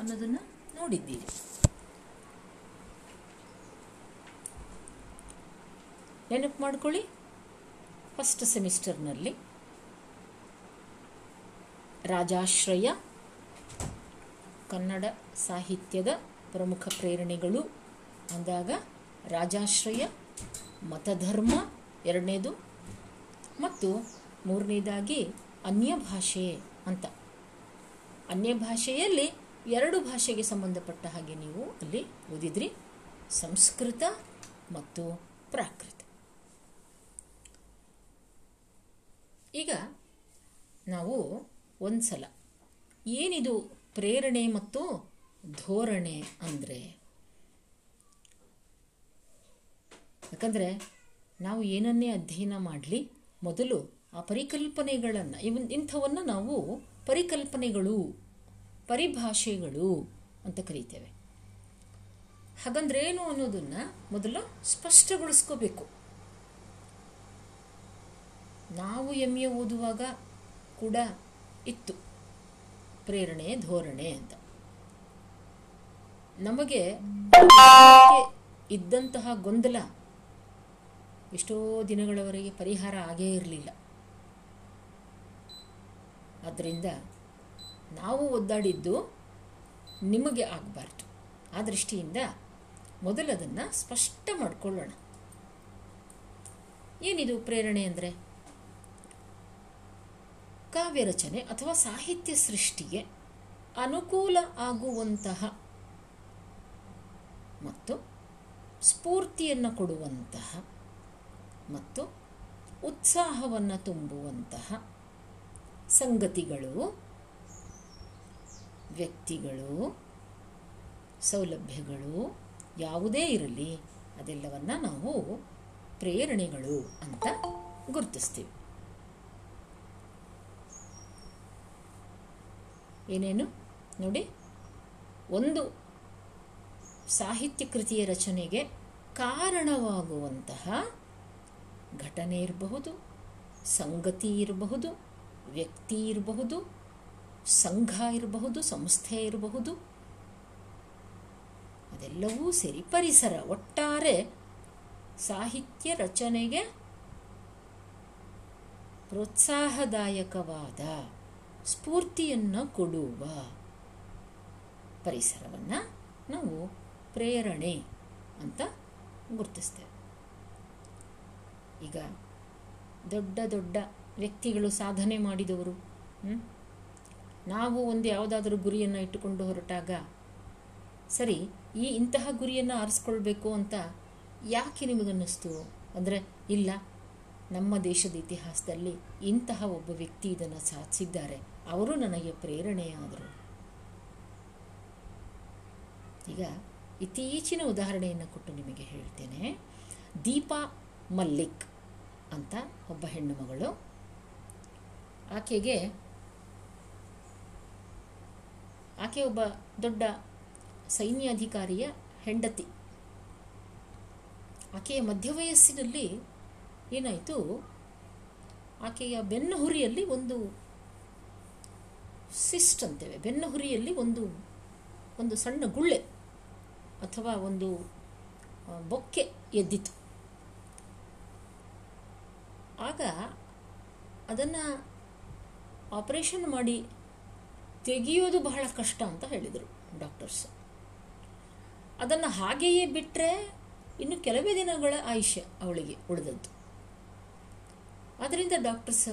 ಅನ್ನೋದನ್ನು ನೋಡಿದ್ದೀರಿ ನೆನಪು ಮಾಡ್ಕೊಳ್ಳಿ. ಫಸ್ಟ್ ಸೆಮಿಸ್ಟರ್ನಲ್ಲಿ ರಾಜಾಶ್ರಯ, ಕನ್ನಡ ಸಾಹಿತ್ಯದ ಪ್ರಮುಖ ಪ್ರೇರಣೆಗಳು ಅಂದಾಗ ರಾಜಾಶ್ರಯ, ಮತಧರ್ಮ ಎರಡನೇದು ಮತ್ತು ಮೂರನೇದಾಗಿ ಅನ್ಯ ಭಾಷೆ ಅಂತ. ಅನ್ಯ ಭಾಷೆಯಲ್ಲಿ ಎರಡು ಭಾಷೆಗೆ ಸಂಬಂಧಪಟ್ಟ ಹಾಗೆ ನೀವು ಅಲ್ಲಿ ಓದಿದ್ರಿ. ಸಂಸ್ಕೃತ ಮತ್ತು ಪ್ರಾಕೃತ. ಈಗ ನಾವು ಒಂದ್ಸಲ ಏನಿದು ಪ್ರೇರಣೆ ಮತ್ತು ಧೋರಣೆ ಅಂದರೆ? ಯಾಕಂದರೆ ನಾವು ಏನನ್ನೇ ಅಧ್ಯಯನ ಮಾಡಲಿ, ಮೊದಲು ಆ ಪರಿಕಲ್ಪನೆಗಳನ್ನು ಇವನ್ ಇಂಥವನ್ನು ನಾವು ಪರಿಕಲ್ಪನೆಗಳು ಪರಿಭಾಷೆಗಳು ಅಂತ ಕರೀತೇವೆ. ಹಾಗಂದ್ರೆ ಏನು ಅನ್ನೋದನ್ನ ಮೊದಲು ಸ್ಪಷ್ಟಗೊಳಿಸ್ಕೋಬೇಕು. ನಾವು ಎಂ ಎ ಓದುವಾಗ ಕೂಡ ಇತ್ತು. ಪ್ರೇರಣೆ, ಧೋರಣೆ ಅಂತ. ನಮಗೆ ಇದ್ದಂತಹ ಗೊಂದಲ ಎಷ್ಟೋ ದಿನಗಳವರೆಗೆ ಪರಿಹಾರ ಆಗೇ ಇರಲಿಲ್ಲ. ಆದ್ದರಿಂದ ನಾವು ಒದ್ದಾಡಿದ್ದು ನಿಮಗೆ ಆಗಬಾರ್ದು. ಆ ದೃಷ್ಟಿಯಿಂದ ಮೊದಲದನ್ನು ಸ್ಪಷ್ಟ ಮಾಡಿಕೊಳ್ಳೋಣ. ಏನಿದು ಪ್ರೇರಣೆ ಅಂದರೆ? ಕಾವ್ಯ ರಚನೆ ಅಥವಾ ಸಾಹಿತ್ಯ ಸೃಷ್ಟಿಗೆ ಅನುಕೂಲ ಆಗುವಂತಹ ಮತ್ತು ಸ್ಫೂರ್ತಿಯನ್ನು ಕೊಡುವಂತಹ ಮತ್ತು ಉತ್ಸಾಹವನ್ನು ತುಂಬುವಂತಹ ಸಂಗತಿಗಳು ವ್ಯಕ್ತಿಗಳು, ಸೌಲಭ್ಯಗಳು ಯಾವುದೇ ಇರಲಿ, ಅದೆಲ್ಲವನ್ನು ನಾವು ಪ್ರೇರಣೆಗಳು ಅಂತ ಗುರುತಿಸ್ತೀವಿ. ಏನೇನು? ನೋಡಿ, ಒಂದು ಸಾಹಿತ್ಯ ಕೃತಿಯ ರಚನೆಗೆ ಕಾರಣವಾಗುವಂತಹ ಘಟನೆ ಇರಬಹುದು, ಸಂಗತಿ ಇರಬಹುದು, ವ್ಯಕ್ತಿ ಇರಬಹುದು ಸಂಘ ಇರಬಹುದು, ಸಂಸ್ಥೆ ಇರಬಹುದು, ಅದೆಲ್ಲವೂ ಸರಿ ಪರಿಸರ ಒಟ್ಟಾರೆ ಸಾಹಿತ್ಯ ರಚನೆಗೆ ಪ್ರೋತ್ಸಾಹದಾಯಕವಾದ ಸ್ಫೂರ್ತಿಯನ್ನು ಕೊಡುವ ಪರಿಸರವನ್ನು ನಾವು ಪ್ರೇರಣೆ ಅಂತ ಗುರುತಿಸ್ತೇವೆ ಈಗ ದೊಡ್ಡ ದೊಡ್ಡ ವ್ಯಕ್ತಿಗಳು ಸಾಧನೆ ಮಾಡಿದವರು? ನಾವು ಒಂದು ಯಾವುದಾದ್ರೂ ಗುರಿಯನ್ನು ಇಟ್ಟುಕೊಂಡು ಹೊರಟಾಗ, ಸರಿ, ಈ ಇಂತಹ ಗುರಿಯನ್ನು ಆರಿಸ್ಕೊಳ್ಬೇಕು ಅಂತ ಯಾಕೆ ನಿಮಗನ್ನಿಸ್ತು? ಅಂದರೆ, ಇಲ್ಲ, ನಮ್ಮ ದೇಶದ ಇತಿಹಾಸದಲ್ಲಿ ಇಂತಹ ಒಬ್ಬ ವ್ಯಕ್ತಿ ಇದನ್ನು ಸಾಧಿಸಿದ್ದಾರೆ. ಅವರು ನನಗೆ ಪ್ರೇರಣೆಯಾದರು. ಈಗ ಇತ್ತೀಚಿನ ಉದಾಹರಣೆಯನ್ನು ಕೊಟ್ಟು ನಿಮಗೆ ಹೇಳ್ತೇನೆ. ದೀಪಾ ಮಲ್ಲಿಕ್ ಅಂತ ಒಬ್ಬ ಹೆಣ್ಣು ಮಗಳು. ಆಕೆಗೆ ಆಕೆ ಒಬ್ಬ ದೊಡ್ಡ ಸೈನ್ಯಾಧಿಕಾರಿಯ ಹೆಂಡತಿ. ಆಕೆಯ ಮಧ್ಯವಯಸ್ಸಿನಲ್ಲಿ ಏನಾಯಿತು? ಆಕೆಯ ಬೆನ್ನು ಹುರಿಯಲ್ಲಿ ಒಂದು ಸಿಸ್ಟ್ ಅಂತೇವೆ. ಬೆನ್ನು ಹುರಿಯಲ್ಲಿ ಒಂದು ಒಂದು ಸಣ್ಣ ಗುಳ್ಳೆ ಅಥವಾ ಒಂದು ಬೊಕ್ಕೆ ಎದ್ದಿತು ಆಗ ಅದನ್ನು ಆಪರೇಷನ್ ಮಾಡಿ ತೆಗೆಯೋದು ಬಹಳ ಕಷ್ಟ ಅಂತ ಹೇಳಿದರು ಡಾಕ್ಟರ್ಸ್. ಅದನ್ನು ಹಾಗೆಯೇ ಬಿಟ್ಟರೆ ಇನ್ನು ಕೆಲವೇ ದಿನಗಳ ಆಯುಷ್ಯ ಅವಳಿಗೆ ಉಳಿದದ್ದು. ಆದ್ದರಿಂದ ಡಾಕ್ಟರ್ಸ್,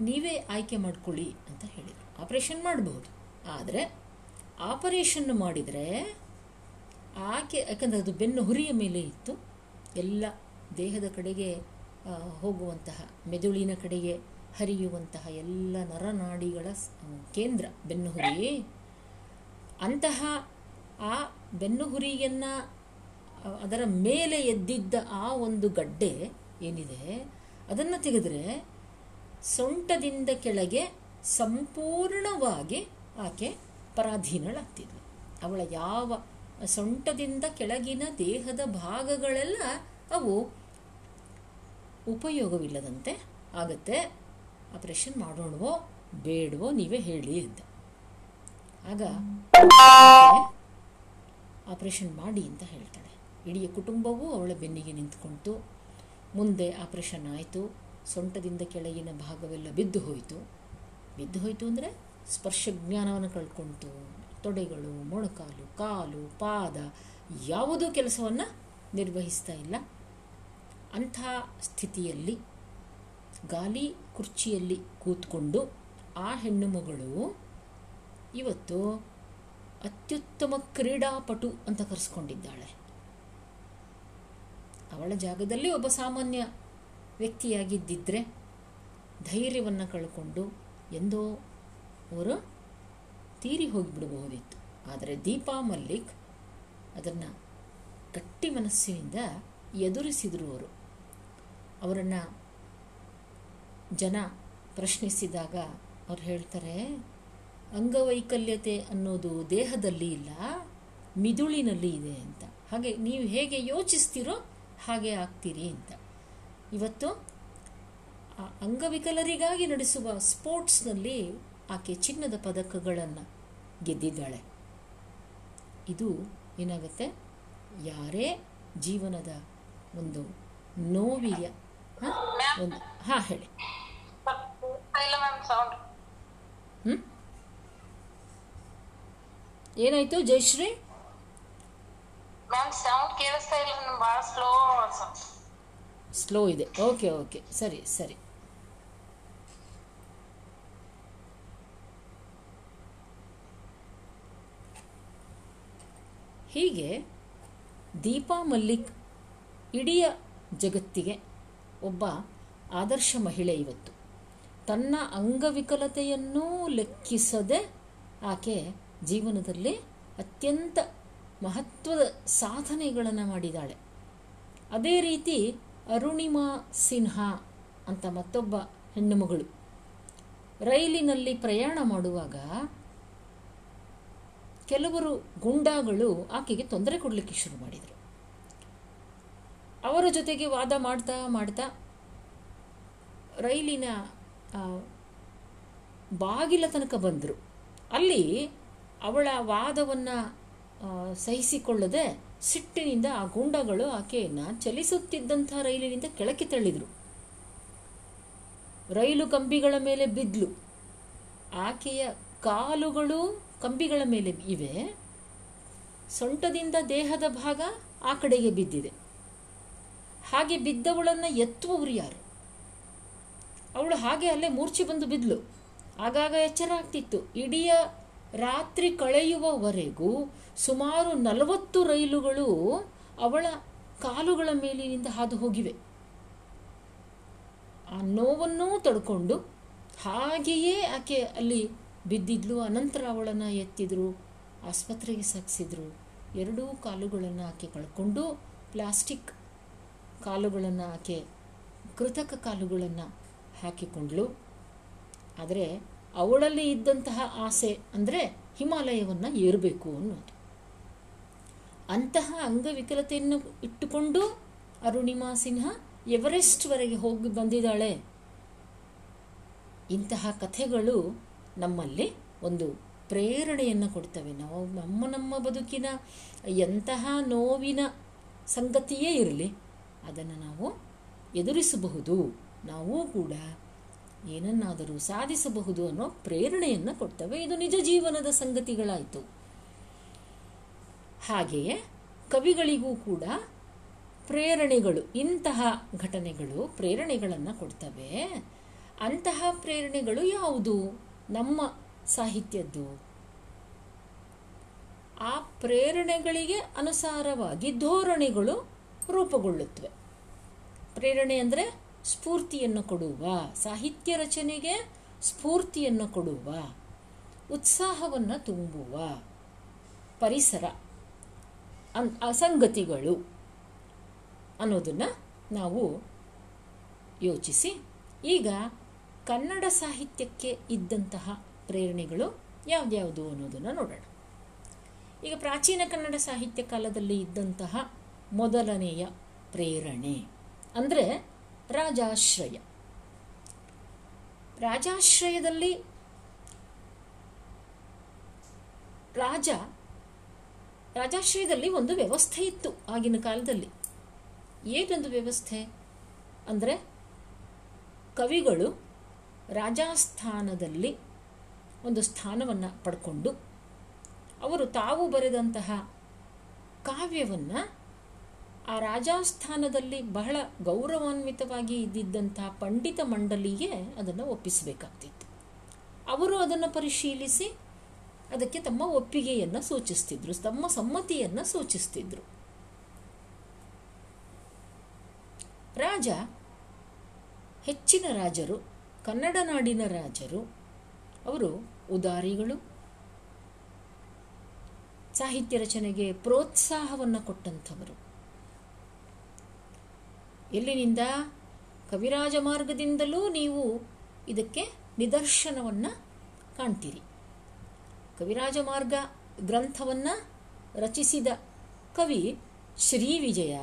ನೀವೇ ಆಯ್ಕೆ ಮಾಡ್ಕೊಳ್ಳಿ ಅಂತ ಹೇಳಿದರು. ಆಪರೇಷನ್ ಮಾಡಬಹುದು. ಆದರೆ ಆಪರೇಷನ್ ಮಾಡಿದರೆ ಆಕೆ, ಯಾಕಂದರೆ ಅದು ಬೆನ್ನು ಹುರಿಯ ಮೇಲೆ ಇತ್ತು. ಎಲ್ಲ ದೇಹದ ಕಡೆಗೆ ಹೋಗುವಂತಹ ಮೆದುಳಿನ ಕಡೆಗೆ ಹರಿಯುವಂತಹ ಎಲ್ಲ ನರನಾಡಿಗಳ ಕೇಂದ್ರ ಬೆನ್ನುಹುರಿ ಅಂತಹ ಆ ಬೆನ್ನುಹುರಿಯನ್ನ ಅದರ ಮೇಲೆ ಎದ್ದಿದ್ದ ಆ ಒಂದು ಗಡ್ಡೆ ಏನಿದೆ, ಅದನ್ನು ತೆಗೆದರೆ ಸೊಂಟದಿಂದ ಕೆಳಗೆ ಸಂಪೂರ್ಣವಾಗಿ ಆಕೆ ಪರಾಧೀನಳಾಗ್ತಿದ್ಲು. ಅವಳ ಯಾವ ಸೊಂಟದಿಂದ ಕೆಳಗಿನ ದೇಹದ ಭಾಗಗಳೆಲ್ಲ ಅವು ಉಪಯೋಗವಿಲ್ಲದಂತೆ ಆಗುತ್ತೆ. ಆಪರೇಷನ್ ಮಾಡೋಣವೋ ಬೇಡವೋ ನೀವೇ ಹೇಳಿ ಅಂತ. ಆಗ ಆಪರೇಷನ್ ಮಾಡಿ ಅಂತ ಹೇಳ್ತಾಳೆ. ಇಡೀ ಕುಟುಂಬವೂ ಅವಳ ಬೆನ್ನಿಗೆ ನಿಂತ್ಕೊಳ್ತು ಮುಂದೆ ಆಪರೇಷನ್ ಆಯಿತು. ಸೊಂಟದಿಂದ ಕೆಳಗಿನ ಭಾಗವೆಲ್ಲ ಬಿದ್ದು ಹೋಯಿತು. ಬಿದ್ದು ಹೋಯಿತು ಅಂದರೆ ಸ್ಪರ್ಶ ಜ್ಞಾನವನ್ನು ಕಳ್ಕೊಳ್ತು ತೊಡೆಗಳು, ಮೊಣಕಾಲು, ಕಾಲು, ಪಾದ ಯಾವುದೂ ಕೆಲಸವನ್ನು ನಿರ್ವಹಿಸ್ತಾ ಇಲ್ಲ. ಅಂಥ ಸ್ಥಿತಿಯಲ್ಲಿ ಗಾಲಿ ಕುರ್ಚಿಯಲ್ಲಿ ಕೂತ್ಕೊಂಡು ಆ ಹೆಣ್ಣು ಮಗಳು ಇವತ್ತು ಅತ್ಯುತ್ತಮ ಕ್ರೀಡಾಪಟು ಅಂತ ಕರೆಸ್ಕೊಂಡಿದ್ದಾಳೆ. ಅವಳ ಜಾಗದಲ್ಲಿ ಒಬ್ಬ ಸಾಮಾನ್ಯ ವ್ಯಕ್ತಿಯಾಗಿದ್ದಿದ್ರೆ ಧೈರ್ಯವನ್ನು ಕಳ್ಕೊಂಡು ಎಂದೋ ಅವರು ತೀರಿ ಹೋಗಿಬಿಡಬಹುದಿತ್ತು. ಆದರೆ ದೀಪಾ ಮಲ್ಲಿಕ್ ಅದನ್ನು ಗಟ್ಟಿ ಮನಸ್ಸಿನಿಂದ ಎದುರಿಸಿದರು ಅವರು. ಅವರನ್ನು ಜನ ಪ್ರಶ್ನಿಸಿದಾಗ ಅವ್ರು ಹೇಳ್ತಾರೆ, ಅಂಗವೈಕಲ್ಯತೆ ಅನ್ನೋದು ದೇಹದಲ್ಲಿ ಇಲ್ಲ, ಮಿದುಳಿನಲ್ಲಿ ಇದೆ ಅಂತ. ಹಾಗೆ ನೀವು ಹೇಗೆ ಯೋಚಿಸ್ತೀರೋ ಹಾಗೆ ಆಗ್ತೀರಿ ಅಂತ. ಇವತ್ತು ಆ ಅಂಗವಿಕಲರಿಗಾಗಿ ನಡೆಸುವ ಸ್ಪೋರ್ಟ್ಸ್ನಲ್ಲಿ ಆಕೆ ಚಿನ್ನದ ಪದಕಗಳನ್ನು ಗೆದ್ದಿದ್ದಾಳೆ. ಇದು ಏನಾಗುತ್ತೆ? ಯಾರೇ ಜೀವನದ ಒಂದು ನೋವಿಯ? ಒಂದು, ಹಾಂ, ಹೇಳಿ. ಇಲ್ಲ ಮ್ಯಾಮ್ ಸೌಂಡ್ ಹ್ಞೂ ಏನಾಯಿತು ಜಯಶ್ರೀ? ಮ್ಯಾಮ್ ಸೌಂಡ್ ಕೇಳಿಸ್ತಾ ಇಲ್ಲ ನಮ್ಗೆ ಭಾಳ ಸ್ಲೋ ಸ್ಲೋ ಇದೆ. ಓಕೆ ಓಕೆ ಸರಿ ಸರಿ. ಹೀಗೆ ದೀಪಾ ಮಲ್ಲಿಕ್ ಇಡೀ ಜಗತ್ತಿಗೆ ಒಬ್ಬ ಆದರ್ಶ ಮಹಿಳೆ ಇವತ್ತು. ತನ್ನ ಅಂಗವಿಕಲತೆಯನ್ನೂ ಲೆಕ್ಕಿಸದೆ ಆಕೆ ಜೀವನದಲ್ಲಿ ಅತ್ಯಂತ ಮಹತ್ವದ ಸಾಧನೆಗಳನ್ನು ಮಾಡಿದ್ದಾಳೆ. ಅದೇ ರೀತಿ ಅರುಣಿಮಾ ಸಿನ್ಹಾ ಅಂತ ಮತ್ತೊಬ್ಬ ಹೆಣ್ಣುಮಗಳು ರೈಲಿನಲ್ಲಿ ಪ್ರಯಾಣ ಮಾಡುವಾಗ ಕೆಲವರು ಗುಂಡಾಗಳು ಆಕೆಗೆ ತೊಂದರೆ ಕೊಡಲಿಕ್ಕೆ ಶುರು ಮಾಡಿದರು. ಅವರ ಜೊತೆಗೆ ವಾದ ಮಾಡ್ತಾ ಮಾಡ್ತಾ ರೈಲಿನ ಬಾಗಿಲ ತನಕ ಬಂದರು. ಅಲ್ಲಿ ಅವಳ ವಾದವನ್ನು ಸಹಿಸಿಕೊಳ್ಳದೆ ಸಿಟ್ಟಿನಿಂದ ಆ ಗೂಂಡಗಳು ಆಕೆಯನ್ನು ಚಲಿಸುತ್ತಿದ್ದಂಥ ರೈಲಿನಿಂದ ಕೆಳಕ್ಕೆ ತಳ್ಳಿದರು. ರೈಲು ಕಂಬಿಗಳ ಮೇಲೆ ಬಿದ್ಲು. ಆಕೆಯ ಕಾಲುಗಳು ಕಂಬಿಗಳ ಮೇಲೆ ಇವೆ. ಸೊಂಟದಿಂದ ದೇಹದ ಭಾಗ ಆ ಕಡೆಗೆ ಬಿದ್ದಿದೆ. ಹಾಗೆ ಬಿದ್ದವಳನ್ನು ಎತ್ತುವವರು ಯಾರು? ಅವಳು ಹಾಗೆ ಅಲ್ಲೇ ಮೂರ್ಛೆ ಬಂದು ಬಿದ್ಲು. ಆಗಾಗ ಎಚ್ಚರ ಆಗ್ತಿತ್ತು ಇಡೀ ರಾತ್ರಿ ಕಳೆಯುವವರೆಗೂ ಸುಮಾರು ನಲವತ್ತು ರೈಲುಗಳು ಅವಳ ಕಾಲುಗಳ ಮೇಲಿನಿಂದ ಹಾದು ಹೋಗಿವೆ. ಆ ನೋವನ್ನೂ ತಡ್ಕೊಂಡು ಹಾಗೆಯೇ ಆಕೆ ಅಲ್ಲಿ ಬಿದ್ದಿದ್ಲು. ಅನಂತರ ಅವಳನ್ನು ಎತ್ತಿದ್ರು, ಆಸ್ಪತ್ರೆಗೆ ಸಾಗಿಸಿದ್ರು. ಎರಡೂ ಕಾಲುಗಳನ್ನು ಆಕೆ ಕಳ್ಕೊಂಡು, ಪ್ಲಾಸ್ಟಿಕ್ ಕಾಲುಗಳನ್ನು ಆಕೆ ಕೃತಕ ಕಾಲುಗಳನ್ನು ಹಾಕಿಕೊಂಡ್ಳು ಆದರೆ ಅವಳಲ್ಲಿ ಇದ್ದಂತಹ ಆಸೆ ಅಂದರೆ ಹಿಮಾಲಯವನ್ನು ಏರಬೇಕು ಅನ್ನೋದು. ಅಂತಹ ಅಂಗವಿಕಲತೆಯನ್ನು ಇಟ್ಟುಕೊಂಡು ಅರುಣಿಮಾ ಸಿನ್ಹಾ ಎವರೆಸ್ಟ್ವರೆಗೆ ಹೋಗಿ ಬಂದಿದ್ದಾಳೆ. ಇಂತಹ ಕಥೆಗಳು ನಮ್ಮಲ್ಲಿ ಒಂದು ಪ್ರೇರಣೆಯನ್ನು ಕೊಡ್ತವೆ. ನಾವು ನಮ್ಮ ನಮ್ಮ ಬದುಕಿನ ಎಂತಹ ನೋವಿನ ಸಂಗತಿಯೇ ಇರಲಿ, ಅದನ್ನು ನಾವು ಎದುರಿಸಬಹುದು. ನಾವು ಕೂಡ ಏನನ್ನಾದರೂ ಸಾಧಿಸಬಹುದು ಅನ್ನೋ ಪ್ರೇರಣೆಯನ್ನು ಕೊಡ್ತವೆ. ಇದು ನಿಜ ಜೀವನದ ಸಂಗತಿಗಳಾಯಿತು. ಹಾಗೆಯೇ ಕವಿಗಳಿಗೂ ಕೂಡ ಪ್ರೇರಣೆಗಳು, ಇಂತಹ ಘಟನೆಗಳು ಪ್ರೇರಣೆಗಳನ್ನು ಕೊಡ್ತವೆ. ಅಂತಹ ಪ್ರೇರಣೆಗಳು ಯಾವುದು? ನಮ್ಮ ಸಾಹಿತ್ಯದ್ದು. ಆ ಪ್ರೇರಣೆಗಳಿಗೆ ಅನುಸಾರವಾಗಿ ಧೋರಣೆಗಳು ರೂಪುಗೊಳ್ಳುತ್ತವೆ. ಪ್ರೇರಣೆ ಅಂದರೆ ಸ್ಫೂರ್ತಿಯನ್ನು ಕೊಡುವ, ಸಾಹಿತ್ಯ ರಚನೆಗೆ ಸ್ಫೂರ್ತಿಯನ್ನು ಕೊಡುವ, ಉತ್ಸಾಹವನ್ನು ತುಂಬುವ ಪರಿಸರ, ಅನ್, ಅಸಂಗತಿಗಳು ಅನ್ನೋದನ್ನು ನಾವು ಯೋಚಿಸಿ. ಈಗ ಕನ್ನಡ ಸಾಹಿತ್ಯಕ್ಕೆ ಇದ್ದಂತಹ ಪ್ರೇರಣೆಗಳು ಯಾವ್ದ್ಯಾವುದು ಅನ್ನೋದನ್ನು ನೋಡೋಣ. ಈಗ ಪ್ರಾಚೀನ ಕನ್ನಡ ಸಾಹಿತ್ಯ ಕಾಲದಲ್ಲಿ ಇದ್ದಂತಹ ಮೊದಲನೆಯ ಪ್ರೇರಣೆ ಅಂದರೆ ರಾಜಾಶ್ರಯ. ರಾಜಾಶ್ರಯದಲ್ಲಿ ರಾಜ, ರಾಜಾಶ್ರಯದಲ್ಲಿ ಒಂದು ವ್ಯವಸ್ಥೆ ಇತ್ತು ಆಗಿನ ಕಾಲದಲ್ಲಿ. ಏನೊಂದು ವ್ಯವಸ್ಥೆ? ಅಂದರೆ ಕವಿಗಳು ರಾಜಾಸ್ಥಾನದಲ್ಲಿ ಒಂದು ಸ್ಥಾನವನ್ನು ಪಡ್ಕೊಂಡು ಅವರು ತಾವು ಬರೆದಂತಹ ಕಾವ್ಯವನ್ನು ಆ ರಾಜಾಸ್ಥಾನದಲ್ಲಿ ಬಹಳ ಗೌರವಾನ್ವಿತವಾಗಿ ಇದ್ದಿದ್ದಂತಹ ಪಂಡಿತ ಮಂಡಳಿಗೆ ಅದನ್ನು ಒಪ್ಪಿಸಬೇಕಾಗ್ತಿತ್ತು. ಅವರು ಅದನ್ನು ಪರಿಶೀಲಿಸಿ ಅದಕ್ಕೆ ತಮ್ಮ ಒಪ್ಪಿಗೆಯನ್ನು ಸೂಚಿಸ್ತಿದ್ರು, ತಮ್ಮ ಸಮ್ಮತಿಯನ್ನು ಸೂಚಿಸ್ತಿದ್ರು. ರಾಜ, ಹೆಚ್ಚಿನ ರಾಜರು, ಕನ್ನಡ ನಾಡಿನ ರಾಜರು, ಅವರು ಉದಾರಿಗಳು, ಸಾಹಿತ್ಯ ರಚನೆಗೆ ಪ್ರೋತ್ಸಾಹವನ್ನು ಕೊಟ್ಟಂಥವರು. ಎಲ್ಲಿನಿಂದ? ಕವಿರಾಜ ಮಾರ್ಗದಿಂದಲೂ ನೀವು ಇದಕ್ಕೆ ನಿದರ್ಶನವನ್ನು ಕಾಣ್ತೀರಿ. ಕವಿರಾಜ ಮಾರ್ಗ ಗ್ರಂಥವನ್ನು ರಚಿಸಿದ ಕವಿ ಶ್ರೀ ವಿಜಯ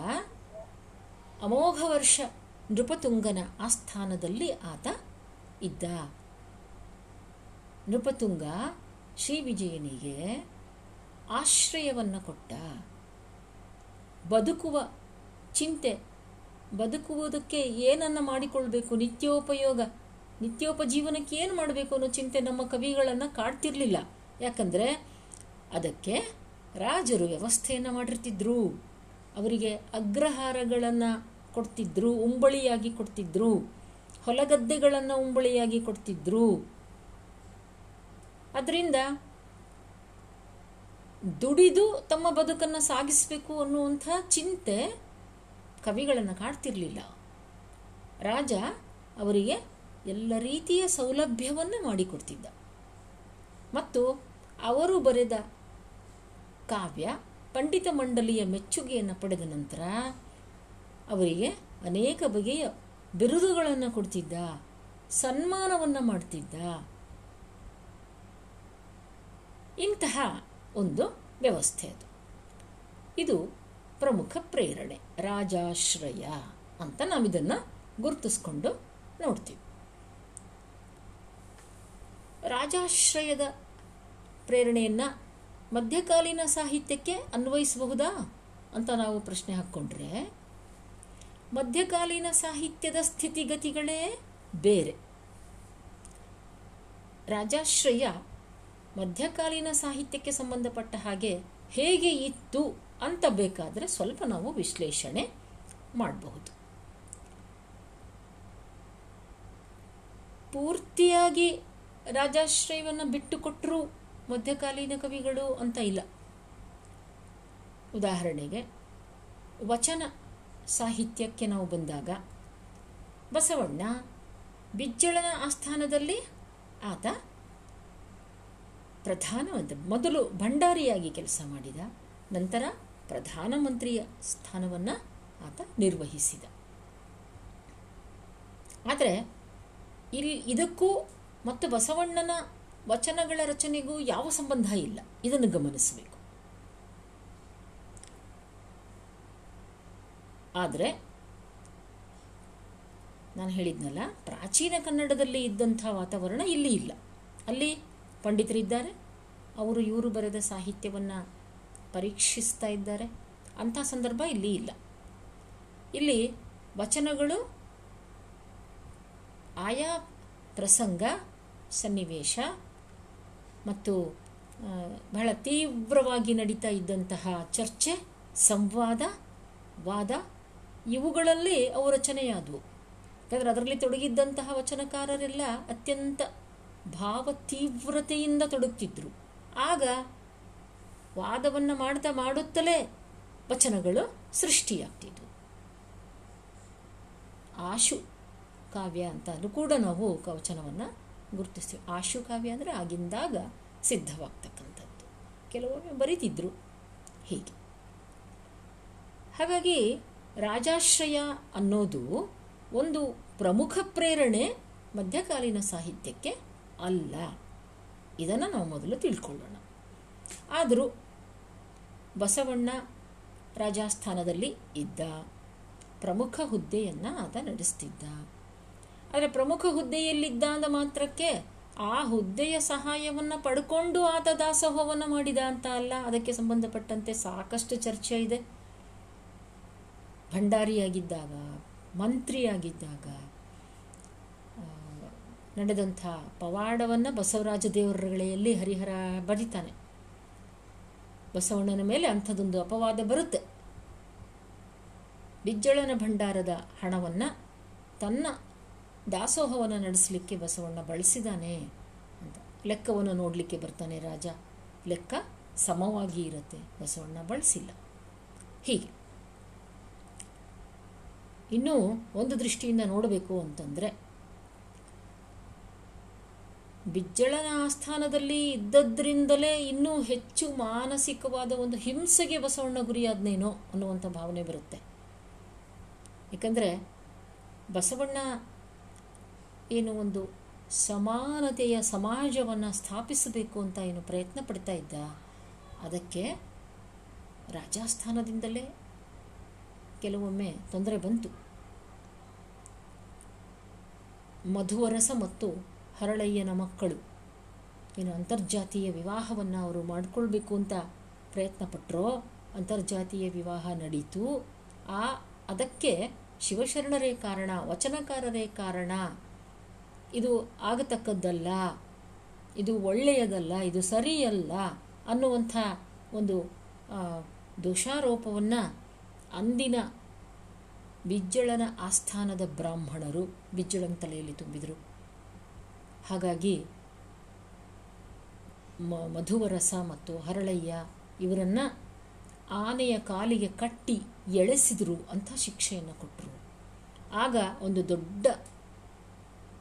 ಅಮೋಘ ನೃಪತುಂಗನ ಆಸ್ಥಾನದಲ್ಲಿ ಆತ ಇದ್ದ. ನೃಪತುಂಗ ಶ್ರೀ ವಿಜಯನಿಗೆ ಆಶ್ರಯವನ್ನು ಕೊಟ್ಟ. ಬದುಕುವ ಚಿಂತೆ ಬದುಕುವುದಕ್ಕೆ ಏನನ್ನು ಮಾಡಿಕೊಳ್ಬೇಕು? ನಿತ್ಯೋಪಯೋಗ. ನಿತ್ಯೋಪಜೀವನಕ್ಕೆ ಏನು ಮಾಡಬೇಕು ಅನ್ನೋ ಚಿಂತೆ ನಮ್ಮ ಕವಿಗಳನ್ನು ಕಾಡ್ತಿರ್ಲಿಲ್ಲ. ಯಾಕಂದರೆ ಅದಕ್ಕೆ ರಾಜರು ವ್ಯವಸ್ಥೆಯನ್ನು ಮಾಡಿರ್ತಿದ್ರು. ಅವರಿಗೆ ಅಗ್ರಹಾರಗಳನ್ನು ಕೊಡ್ತಿದ್ರು, ಉಂಬಳಿಯಾಗಿ ಕೊಡ್ತಿದ್ರು. ಹೊಲಗದ್ದೆಗಳನ್ನು ಉಂಬಳಿಯಾಗಿ ಕೊಡ್ತಿದ್ರು. ಅದರಿಂದ ದುಡಿದು ತಮ್ಮ ಬದುಕನ್ನು ಸಾಗಿಸಬೇಕು ಅನ್ನುವಂಥ ಚಿಂತೆ ಕವಿಗಳನ್ನು ಕಾಡ್ತಿರ್ಲಿಲ್ಲ ರಾಜ ಅವರಿಗೆ ಎಲ್ಲ ರೀತಿಯ ಸೌಲಭ್ಯವನ್ನು ಮಾಡಿಕೊಡ್ತಿದ್ದ. ಮತ್ತು ಅವರು ಬರೆದ ಕಾವ್ಯ ಪಂಡಿತ ಮಂಡಲಿಯ ಮೆಚ್ಚುಗೆಯನ್ನು ಪಡೆದ ನಂತರ ಅವರಿಗೆ ಅನೇಕ ಬಗೆಯ ಬಿರುದುಗಳನ್ನು ಕೊಡ್ತಿದ್ದ, ಸನ್ಮಾನವನ್ನು ಮಾಡ್ತಿದ್ದ. ಇಂತಹ ಒಂದು ವ್ಯವಸ್ಥೆ ಅದು. ಇದು ಪ್ರಮುಖ ಪ್ರೇರಣೆ, ರಾಜಾಶ್ರಯ ಅಂತ ನಾವಿದನ್ನು ಗುರುತಿಸ್ಕೊಂಡು ನೋಡ್ತೀವಿ. ರಾಜಾಶ್ರಯದ ಪ್ರೇರಣೆಯನ್ನು ಮಧ್ಯಕಾಲೀನ ಸಾಹಿತ್ಯಕ್ಕೆ ಅನ್ವಯಿಸಬಹುದಾ ಅಂತ ನಾವು ಪ್ರಶ್ನೆ ಹಾಕ್ಕೊಂಡ್ರೆ, ಮಧ್ಯಕಾಲೀನ ಸಾಹಿತ್ಯದ ಸ್ಥಿತಿಗತಿಗಳೇ ಬೇರೆ. ರಾಜಾಶ್ರಯ ಮಧ್ಯಕಾಲೀನ ಸಾಹಿತ್ಯಕ್ಕೆ ಸಂಬಂಧಪಟ್ಟ ಹಾಗೆ ಹೇಗೆ ಇತ್ತು ಅಂತ ಬೇಕಾದರೆ ಸ್ವಲ್ಪ ನಾವು ವಿಶ್ಲೇಷಣೆ ಮಾಡಬಹುದು. ಪೂರ್ತಿಯಾಗಿ ರಾಜಾಶ್ರಯವನ್ನು ಬಿಟ್ಟುಕೊಟ್ಟರು ಮಧ್ಯಕಾಲೀನ ಕವಿಗಳು ಅಂತ ಇಲ್ಲ. ಉದಾಹರಣೆಗೆ, ವಚನ ಸಾಹಿತ್ಯಕ್ಕೆ ನಾವು ಬಂದಾಗ, ಬಸವಣ್ಣ ಬಿಜ್ಜಳನ ಆಸ್ಥಾನದಲ್ಲಿ ಆತ ಪ್ರಧಾನವಂತ, ಮೊದಲು ಭಂಡಾರಿಯಾಗಿ ಕೆಲಸ ಮಾಡಿದ, ನಂತರ ಪ್ರಧಾನಮಂತ್ರಿಯ ಸ್ಥಾನವನ್ನು ಆತ ನಿರ್ವಹಿಸಿದ. ಆದರೆ ಇಲ್ಲಿ ಇದಕ್ಕೂ ಮತ್ತು ಬಸವಣ್ಣನ ವಚನಗಳ ರಚನೆಗೂ ಯಾವ ಸಂಬಂಧ ಇಲ್ಲ. ಇದನ್ನು ಗಮನಿಸಬೇಕು. ಆದರೆ ನಾನು ಹೇಳಿದ್ನಲ್ಲ, ಪ್ರಾಚೀನ ಕನ್ನಡದಲ್ಲಿ ಇದ್ದಂಥ ವಾತಾವರಣ ಇಲ್ಲಿ ಇಲ್ಲ. ಅಲ್ಲಿ ಪಂಡಿತರಿದ್ದಾರೆ, ಅವರು ಇವರು ಬರೆದ ಸಾಹಿತ್ಯವನ್ನು ಪರೀಕ್ಷಿಸ್ತಾ ಇದ್ದಾರೆ. ಅಂಥ ಸಂದರ್ಭ ಇಲ್ಲಿ ಇಲ್ಲ. ಇಲ್ಲಿ ವಚನಗಳು, ಆಯಾ ಪ್ರಸಂಗ, ಸನ್ನಿವೇಶ ಮತ್ತು ಬಹಳ ತೀವ್ರವಾಗಿ ನಡೀತಾ ಇದ್ದಂತಹ ಚರ್ಚೆ, ಸಂವಾದ, ವಾದ ಇವುಗಳಲ್ಲಿ ಅವು ರಚನೆಯಾದವು ಯಾಕಂದರೆ ಅದರಲ್ಲಿ ತೊಡಗಿದ್ದಂತಹ ವಚನಕಾರರೆಲ್ಲ ಅತ್ಯಂತ ಭಾವ ತೀವ್ರತೆಯಿಂದ ತೊಡಗ್ತಿದ್ರು. ಆಗ ವಾದವನ್ನು ಮಾಡ್ತಾ ಮಾಡುತ್ತಲೇ ವಚನಗಳು ಸೃಷ್ಟಿಯಾಗ್ತಿದ್ವು. ಆಶು ಕಾವ್ಯ ಅಂತ ಕೂಡ ನಾವು ಕವಚನವನ್ನು ಗುರುತಿಸ್ತೀವಿ. ಆಶು ಕಾವ್ಯ ಅಂದರೆ ಆಗಿಂದಾಗ ಸಿದ್ಧವಾಗ್ತಕ್ಕಂಥದ್ದು. ಕೆಲವೊಮ್ಮೆ ಬರೀತಿದ್ರು ಹೀಗೆ. ಹಾಗಾಗಿ ರಾಜಾಶ್ರಯ ಅನ್ನೋದು ಒಂದು ಪ್ರಮುಖ ಪ್ರೇರಣೆ ಮಧ್ಯಕಾಲೀನ ಸಾಹಿತ್ಯಕ್ಕೆ ಅಲ್ಲ. ಇದನ್ನು ನಾವು ಮೊದಲು ತಿಳ್ಕೊಳ್ಳೋಣ. ಆದರೂ ಬಸವಣ್ಣ ರಾಜಸ್ಥಾನದಲ್ಲಿ ಇದ್ದ ಪ್ರಮುಖ ಹುದ್ದೆಯನ್ನು ಆತ ನಡೆಸ್ತಿದ್ದ. ಆದರೆ ಪ್ರಮುಖ ಹುದ್ದೆಯಲ್ಲಿದ್ದ ಅಂದ ಮಾತ್ರಕ್ಕೆ ಆ ಹುದ್ದೆಯ ಸಹಾಯವನ್ನು ಪಡ್ಕೊಂಡು ಆತ ದಾಸೋಹವನ್ನು ಮಾಡಿದ ಅಂತ ಅಲ್ಲ, ಅದಕ್ಕೆ ಸಂಬಂಧಪಟ್ಟಂತೆ ಸಾಕಷ್ಟು ಚರ್ಚೆ ಇದೆ. ಭಂಡಾರಿಯಾಗಿದ್ದಾಗ, ಮಂತ್ರಿಯಾಗಿದ್ದಾಗ ನಡೆದಂಥ ಪವಾಡವನ್ನು ಬಸವರಾಜ ದೇವರುಗಳಲ್ಲಿ ಹರಿಹರ ಬರೀತಾನೆ. ಬಸವಣ್ಣನ ಮೇಲೆ ಅಂಥದ್ದೊಂದು ಅಪವಾದ ಬರುತ್ತೆ. ಬಿಜ್ಜಳನ ಭಂಡಾರದ ಹಣವನ್ನು ತನ್ನ ದಾಸೋಹವನ್ನು ನಡೆಸಲಿಕ್ಕೆ ಬಸವಣ್ಣ ಬಳಸಿದಾನೆ ಅಂತ. ಲೆಕ್ಕವನ್ನು ನೋಡಲಿಕ್ಕೆ ಬರ್ತಾನೆ ರಾಜ. ಲೆಕ್ಕ ಸಮವಾಗಿ ಇರುತ್ತೆ. ಬಸವಣ್ಣ ಬಳಸಿಲ್ಲ. ಹೀಗೆ. ಇನ್ನೂ ಒಂದು ದೃಷ್ಟಿಯಿಂದ ನೋಡಬೇಕು ಅಂತಂದರೆ ಬಿಜ್ಜಳನ ಆಸ್ಥಾನದಲ್ಲಿ ಇದ್ದದ್ರಿಂದಲೇ ಇನ್ನೂ ಹೆಚ್ಚು ಮಾನಸಿಕವಾದ ಒಂದು ಹಿಂಸೆಗೆ ಬಸವಣ್ಣ ಗುರಿಯಾದ್ನೇನೋ ಅನ್ನುವಂಥ ಭಾವನೆ ಬರುತ್ತೆ. ಏಕೆಂದರೆ ಬಸವಣ್ಣ ಏನು ಒಂದು ಸಮಾನತೆಯ ಸಮಾಜವನ್ನು ಸ್ಥಾಪಿಸಬೇಕು ಅಂತ ಏನು ಪ್ರಯತ್ನ ಪಡ್ತಾ ಇದ್ದ, ಅದಕ್ಕೆ ರಾಜಸ್ಥಾನದಿಂದಲೇ ಕೆಲವೊಮ್ಮೆ ತೊಂದರೆ ಬಂತು. ಮಧುವರಸ ಮತ್ತು ಹರಳಯ್ಯನ ಮಕ್ಕಳು. ಏನು ಅಂತರ್ಜಾತೀಯ ವಿವಾಹವನ್ನು ಅವರು ಮಾಡಿಕೊಳ್ಬೇಕು ಅಂತ ಪ್ರಯತ್ನ ಪಟ್ಟರೋ ಅಂತರ್ಜಾತೀಯ ವಿವಾಹ ನಡೀತು. ಆ, ಅದಕ್ಕೆ ಶಿವಶರಣರೇ ಕಾರಣ, ವಚನಕಾರರೇ ಕಾರಣ. ಇದು ಆಗತಕ್ಕದ್ದಲ್ಲ, ಇದು ಒಳ್ಳೆಯದಲ್ಲ, ಇದು ಸರಿಯಲ್ಲ ಅನ್ನುವಂಥ ಒಂದು ದೋಷಾರೋಪವನ್ನು ಅಂದಿನ ಬಿಜ್ಜಳನ ಆಸ್ಥಾನದ ಬ್ರಾಹ್ಮಣರು ಬಿಜ್ಜಳನ ತಲೆಯಲ್ಲಿ ತುಂಬಿದರು. ಹಾಗಾಗಿ ಮ, ಮಧುವರಸ ಮತ್ತು ಹರಳಯ್ಯ ಇವರನ್ನು ಆನೆಯ ಕಾಲಿಗೆ ಕಟ್ಟಿ ಎಳೆಸಿದರು ಅಂತ ಶಿಕ್ಷೆಯನ್ನು ಕೊಟ್ಟರು ಆಗ ಒಂದು ದೊಡ್ಡ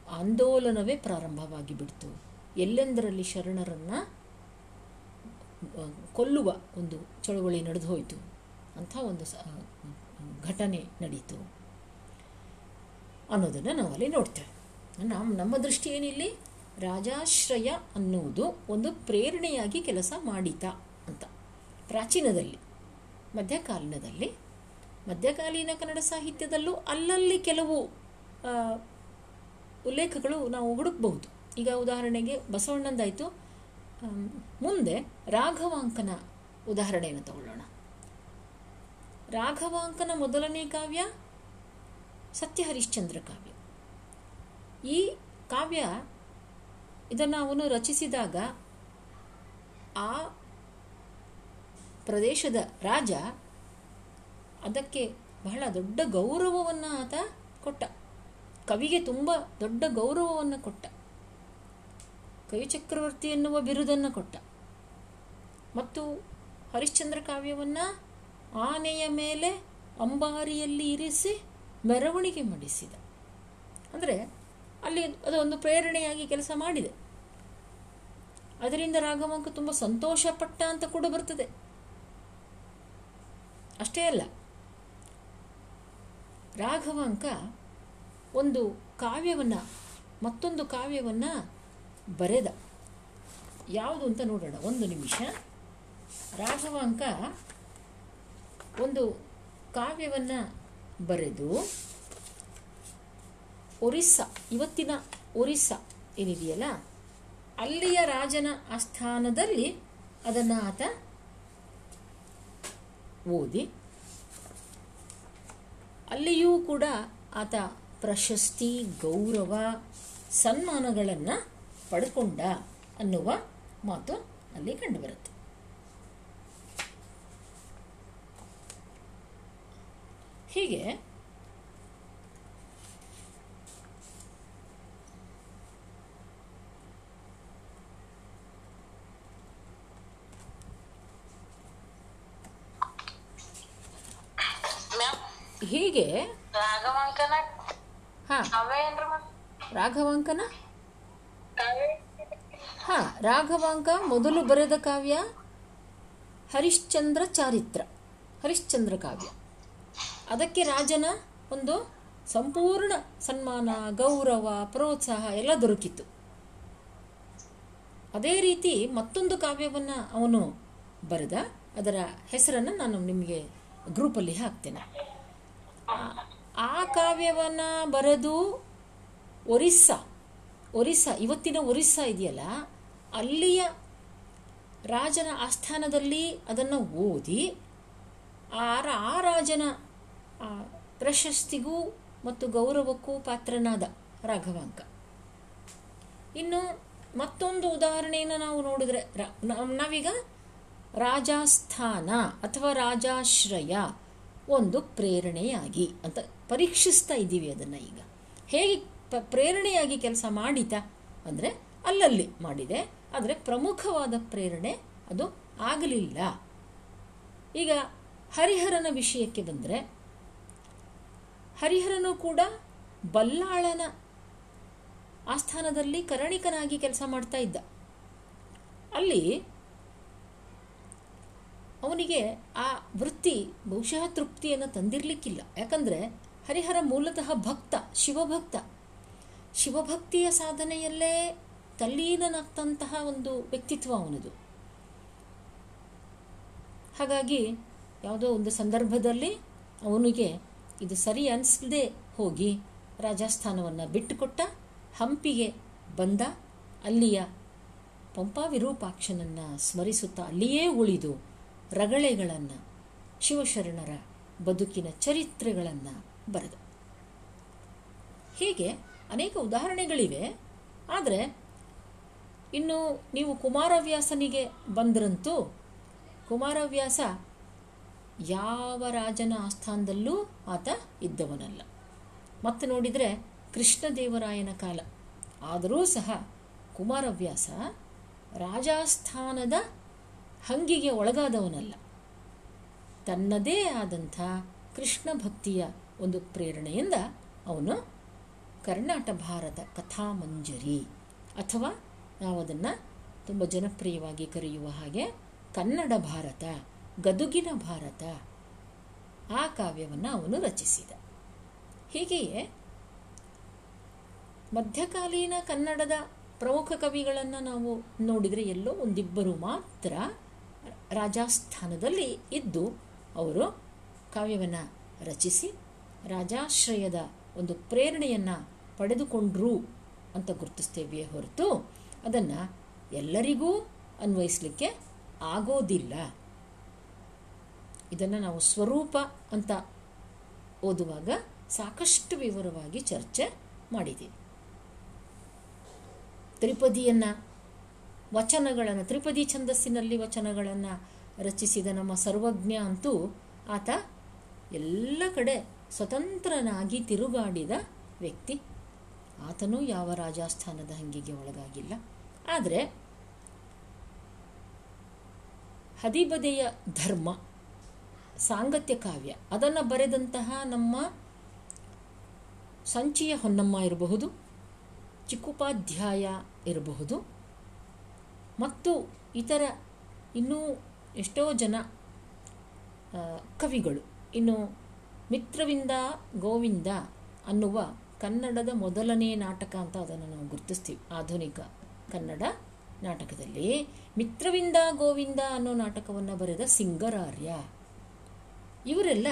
ಆಂದೋಲನವೇ ಪ್ರಾರಂಭವಾಗಿ ಬಿಡ್ತು ಎಲ್ಲೆಂದರಲ್ಲಿ ಶರಣರನ್ನು ಕೊಲ್ಲುವ ಒಂದು ಚಳುವಳಿ ನಡೆದು ಹೋಯಿತು ಅಂಥ ಒಂದು ಘಟನೆ ನಡೀತು ಅನ್ನೋದನ್ನು ನಾವಲ್ಲಿ ನೋಡ್ತೇವೆ. ನಮ್ಮ ನಮ್ಮ ದೃಷ್ಟಿ ಏನಿಲ್ಲಿ ರಾಜಾಶ್ರಯ ಅನ್ನುವುದು ಒಂದು ಪ್ರೇರಣೆಯಾಗಿ ಕೆಲಸ ಮಾಡಿತ ಅಂತ. ಪ್ರಾಚೀನದಲ್ಲಿ, ಮಧ್ಯಕಾಲೀನದಲ್ಲಿ, ಮಧ್ಯಕಾಲೀನ ಕನ್ನಡ ಸಾಹಿತ್ಯದಲ್ಲೂ ಅಲ್ಲಲ್ಲಿ ಕೆಲವು ಉಲ್ಲೇಖಗಳು ನಾವು ಹುಡುಕಬಹುದು. ಈಗ ಉದಾಹರಣೆಗೆ ಬಸವಣ್ಣಂದಾಯಿತು. ಮುಂದೆ ರಾಘವಾಂಕನ ಉದಾಹರಣೆಯನ್ನು ತಗೊಳ್ಳೋಣ. ರಾಘವಾಂಕನ ಮೊದಲನೇ ಕಾವ್ಯ ಸತ್ಯಹರಿಶ್ಚಂದ್ರ ಕಾವ್ಯ. ಈ ಕಾವ್ಯ ಇದನ್ನು ಅವನು ರಚಿಸಿದಾಗ ಆ ಪ್ರದೇಶದ ರಾಜ ಅದಕ್ಕೆ ಬಹಳ ದೊಡ್ಡ ಗೌರವವನ್ನು ಆತ ಕೊಟ್ಟ. ಕವಿಗೆ ತುಂಬ ದೊಡ್ಡ ಗೌರವವನ್ನು ಕೊಟ್ಟ. ಕವಿ ಚಕ್ರವರ್ತಿ ಎನ್ನುವ ಬಿರುದನ್ನು ಕೊಟ್ಟ. ಮತ್ತು ಹರಿಶ್ಚಂದ್ರ ಕಾವ್ಯವನ್ನು ಆನೆಯ ಮೇಲೆ ಅಂಬಾರಿಯಲ್ಲಿ ಇರಿಸಿ ಮೆರವಣಿಗೆ ಮಾಡಿಸಿದ. ಅಂದರೆ ಅಲ್ಲಿ ಅದು ಒಂದು ಪ್ರೇರಣೆಯಾಗಿ ಕೆಲಸ ಮಾಡಿದೆ. ಅದರಿಂದ ರಾಘವಂಕ ತುಂಬ ಸಂತೋಷಪಟ್ಟ ಅಂತ ಕೂಡ ಬರ್ತದೆ. ಅಷ್ಟೇ ಅಲ್ಲ, ರಾಘವಾಂಕ ಒಂದು ಕಾವ್ಯವನ್ನು, ಮತ್ತೊಂದು ಕಾವ್ಯವನ್ನು ಬರೆದ. ಯಾವುದು ಅಂತ ನೋಡೋಣ, ಒಂದು ನಿಮಿಷ. ರಾಘವಾಂಕ ಒಂದು ಕಾವ್ಯವನ್ನು ಬರೆದು ಒರಿಸ್ಸಾ, ಇವತ್ತಿನ ಒರಿಸ್ಸಾ ಏನಿದೆಯಲ್ಲ, ಅಲ್ಲಿಯ ರಾಜನ ಆಸ್ಥಾನದಲ್ಲಿ ಅದನ್ನು ಆತ ಓದಿ, ಅಲ್ಲಿಯೂ ಕೂಡ ಆತ ಪ್ರಶಸ್ತಿ, ಗೌರವ, ಸನ್ಮಾನಗಳನ್ನು ಪಡ್ಕೊಂಡ ಅನ್ನುವ ಮಾತು ಅಲ್ಲಿ ಕಂಡುಬರುತ್ತೆ. ಹೀಗೆ ಮ್ಯಾಮ್ ಹೀಗೆ? ರಾಘವಾಂಕನ? ಹ. ರಾಘವಾಂಕನ? ರಾಘವಾಂಕ ಮೊದಲು ಬರೆದ ಕಾವ್ಯ ಹರಿಶ್ಚಂದ್ರ ಚಾರಿತ್ರ ಹರಿಶ್ಚಂದ್ರ ಕಾವ್ಯ. ಅದಕ್ಕೆ ರಾಜನ ಒಂದು ಸಂಪೂರ್ಣ ಸನ್ಮಾನ ಗೌರವ ಪ್ರೋತ್ಸಾಹ ಎಲ್ಲ ದೊರಕಿತ್ತು. ಅದೇ ರೀತಿ ಮತ್ತೊಂದು ಕಾವ್ಯವನ್ನು ಅವನು ಬರೆದ ಅದರ ಹೆಸರನ್ನು ನಾನು ನಿಮಗೆ ಗ್ರೂಪಲ್ಲಿ ಹಾಕ್ತೇನೆ. ಆ- ಕಾವ್ಯವನ್ನು ಬರೆದು ಒರಿಸ್ಸಾ ಒರಿಸ್ಸಾ, ಇವತ್ತಿನ ಒರಿಸ್ಸಾ ಇದೆಯಲ್ಲ, ಅಲ್ಲಿಯ ರಾಜನ ಆಸ್ಥಾನದಲ್ಲಿ ಅದನ್ನು ಓದಿ, ಆ ಆ ರಾಜನ ಪ್ರಶಸ್ತಿಗೂ ಮತ್ತು ಗೌರವಕ್ಕೂ ಪಾತ್ರನಾದ ರಾಘವಾಂಕ. ಇನ್ನು ಮತ್ತೊಂದು ಉದಾಹರಣೆಯನ್ನು ನಾವು ನೋಡಿದ್ರೆ ನಾವೀಗ ರಾಜಾಸ್ಥಾನ ಅಥವಾ ರಾಜಾಶ್ರಯ ಒಂದು ಪ್ರೇರಣೆಯಾಗಿ ಅಂತ ಪರೀಕ್ಷಿಸ್ತಾ ಇದ್ದೀವಿ ಅದನ್ನು ಈಗ. ಹೇಗೆ ಪ- ಪ್ರೇರಣೆಯಾಗಿ ಕೆಲಸ ಮಾಡಿತ ಅಂದರೆ ಅಲ್ಲಲ್ಲಿ ಮಾಡಿದೆ, ಆದರೆ ಪ್ರಮುಖವಾದ ಪ್ರೇರಣೆ ಅದು ಆಗಲಿಲ್ಲ. ಈಗ ಹರಿಹರನ ವಿಷಯಕ್ಕೆ ಬಂದರೆ, ಹರಿಹರನು ಕೂಡ ಬಲ್ಲಾಳನ ಆಸ್ಥಾನದಲ್ಲಿ ಕರಣಿಕನಾಗಿ ಕೆಲಸ ಮಾಡ್ತಾ ಇದ್ದ. ಅಲ್ಲಿ ಅವನಿಗೆ ಆ ವೃತ್ತಿ ಬಹುಶಃ ತೃಪ್ತಿಯನ್ನು ತಂದಿರಲಿಕ್ಕಿಲ್ಲ. ಯಾಕಂದರೆ ಹರಿಹರ ಮೂಲತಃ ಭಕ್ತ, ಶಿವಭಕ್ತ. ಶಿವಭಕ್ತಿಯ ಸಾಧನೆಯಲ್ಲೇ ತಲ್ಲೀನನಾಗ್ತಂತಹ ಒಂದು ವ್ಯಕ್ತಿತ್ವ ಅವನದು. ಹಾಗಾಗಿ ಯಾವುದೋ ಒಂದು ಸಂದರ್ಭದಲ್ಲಿ ಅವನಿಗೆ ಇದು ಸರಿ ಅನಿಸದೆ ಹೋಗಿ ರಾಜಸ್ಥಾನವನ್ನು ಬಿಟ್ಟುಕೊಟ್ಟ, ಹಂಪಿಗೆ ಬಂದ, ಅಲ್ಲಿಯ ಪಂಪಾ ವಿರೂಪಾಕ್ಷನನ್ನು ಸ್ಮರಿಸುತ್ತಾ ಅಲ್ಲಿಯೇ ಉಳಿದು ರಗಳೆಗಳನ್ನು, ಶಿವಶರಣರ ಬದುಕಿನ ಚರಿತ್ರೆಗಳನ್ನು ಬರೆದ. ಹೀಗೆ ಅನೇಕ ಉದಾಹರಣೆಗಳಿವೆ. ಆದರೆ, ಇನ್ನು ನೀವು ಕುಮಾರವ್ಯಾಸನಿಗೆ ಬಂದ್ರಂತೂ, ಕುಮಾರವ್ಯಾಸ ಯಾವ ರಾಜನ ಆಸ್ಥಾನದಲ್ಲೂ ಆತ ಇದ್ದವನಲ್ಲ. ಮತ್ತೆ ನೋಡಿದರೆ ಕೃಷ್ಣದೇವರಾಯನ ಕಾಲ. ಆದರೂ ಸಹ ಕುಮಾರವ್ಯಾಸ ರಾಜಾಸ್ಥಾನದ ಹಂಗಿಗೆ ಒಳಗಾದವನಲ್ಲ. ತನ್ನದೇ ಆದಂಥ ಕೃಷ್ಣ ಭಕ್ತಿಯ ಒಂದು ಪ್ರೇರಣೆಯಿಂದ ಅವನು ಕರ್ನಾಟ ಭಾರತ ಕಥಾಮಂಜರಿ ಅಥವಾ ನಾವು ಅದನ್ನು ತುಂಬ ಜನಪ್ರಿಯವಾಗಿ ಕರೆಯುವ ಹಾಗೆ ಕನ್ನಡ ಭಾರತ, ಗದುಗಿನ ಭಾರತ ಆ ಕಾವ್ಯವನ್ನು ಅವನು ರಚಿಸಿದ. ಹೀಗೆಯೇ ಮಧ್ಯಕಾಲೀನ ಕನ್ನಡದ ಪ್ರಮುಖ ಕವಿಗಳನ್ನು ನಾವು ನೋಡಿದರೆ ಎಲ್ಲೋ ಒಂದಿಬ್ಬರು ಮಾತ್ರ ರಾಜಾಸ್ಥಾನದಲ್ಲಿ ಇದ್ದು ಅವರು ಕಾವ್ಯವನ್ನು ರಚಿಸಿ ರಾಜಾಶ್ರಯದ ಒಂದು ಪ್ರೇರಣೆಯನ್ನು ಪಡೆದುಕೊಂಡ್ರು ಅಂತ ಗುರುತಿಸ್ತೇವೆ ಹೊರತು ಅದನ್ನು ಎಲ್ಲರಿಗೂ ಅನ್ವಯಿಸಲಿಕ್ಕೆ ಆಗೋದಿಲ್ಲ. ಇದನ್ನು ನಾವು ಸ್ವರೂಪ ಅಂತ ಓದುವಾಗ ಸಾಕಷ್ಟು ವಿವರವಾಗಿ ಚರ್ಚೆ ಮಾಡಿದ್ದೀವಿ ತ್ರಿಪದಿಯನ್ನು ವಚನಗಳನ್ನು, ತ್ರಿಪದಿ ಛಂದಸ್ಸಿನಲ್ಲಿ ವಚನಗಳನ್ನು ರಚಿಸಿದ ನಮ್ಮ ಸರ್ವಜ್ಞ ಅಂತೂ ಆತ ಎಲ್ಲ ಕಡೆ ಸ್ವತಂತ್ರನಾಗಿ ತಿರುಗಾಡಿದ ವ್ಯಕ್ತಿ. ಆತನೂ ಯಾವ ರಾಜಾಸ್ಥಾನದ ಹಂಗಿಗೆ ಒಳಗಾಗಿಲ್ಲ. ಆದರೆ ಹದಿಬದೆಯ ಧರ್ಮ, ಸಾಂಗತ್ಯ ಕಾವ್ಯ, ಅದನ್ನು ಬರೆದಂತಹ ನಮ್ಮ ಸಂಚಿಯ ಹೊನ್ನಮ್ಮ ಇರಬಹುದು, ಚಿಕ್ಕೋಪಾಧ್ಯಾಯ ಇರಬಹುದು ಮತ್ತು ಇತರ ಇನ್ನೂ ಎಷ್ಟೋ ಜನ ಕವಿಗಳು. ಇನ್ನು ಮಿತ್ರವಿಂದ ಗೋವಿಂದ ಅನ್ನುವ ಕನ್ನಡದ ಮೊದಲನೇ ನಾಟಕ ಅಂತ ಅದನ್ನು ನಾವು ಗುರುತಿಸ್ತೀವಿ. ಆಧುನಿಕ ಕನ್ನಡ ನಾಟಕದಲ್ಲಿ ಮಿತ್ರವಿಂದ ಗೋವಿಂದ ಅನ್ನೋ ನಾಟಕವನ್ನು ಬರೆದ ಸಿಂಗರಾರ್ಯ. ಇವರೆಲ್ಲ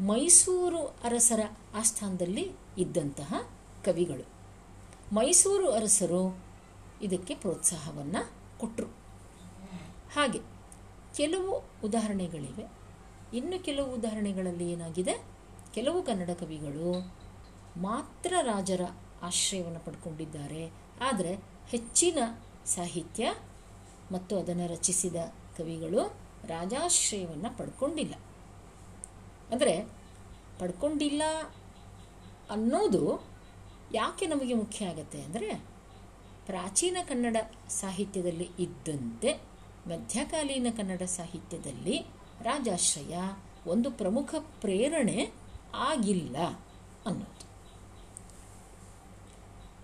ಮೈಸೂರು ಅರಸರ ಆಸ್ಥಾನದಲ್ಲಿ ಇದ್ದಂತಹ ಕವಿಗಳು. ಮೈಸೂರು ಅರಸರು ಇದಕ್ಕೆ ಪ್ರೋತ್ಸಾಹವನ್ನು ಕೊಟ್ಟರು ಹಾಗೆ ಕೆಲವು ಉದಾಹರಣೆಗಳಿವೆ. ಇನ್ನು ಕೆಲವು ಉದಾಹರಣೆಗಳಲ್ಲಿ ಏನಾಗಿದೆ? ಕೆಲವು ಕನ್ನಡ ಕವಿಗಳು ಮಾತ್ರ ರಾಜರ ಆಶ್ರಯವನ್ನು ಪಡ್ಕೊಂಡಿದ್ದಾರೆ. ಆದರೆ ಹೆಚ್ಚಿನ ಸಾಹಿತ್ಯ ಮತ್ತು ಅದನ್ನು ರಚಿಸಿದ ಕವಿಗಳು ರಾಜಾಶ್ರಯವನ್ನು ಪಡ್ಕೊಂಡಿಲ್ಲ. ಅಂದರೆ ಪಡ್ಕೊಂಡಿಲ್ಲ ಅನ್ನೋದು ಯಾಕೆ ನಮಗೆ ಮುಖ್ಯ ಆಗುತ್ತೆ ಅಂದರೆ ಪ್ರಾಚೀನ ಕನ್ನಡ ಸಾಹಿತ್ಯದಲ್ಲಿ ಇದ್ದಂತೆ ಮಧ್ಯಕಾಲೀನ ಕನ್ನಡ ಸಾಹಿತ್ಯದಲ್ಲಿ ರಾಜಾಶ್ರಯ ಒಂದು ಪ್ರಮುಖ ಪ್ರೇರಣೆ ಆಗಿಲ್ಲ ಅನ್ನೋದು.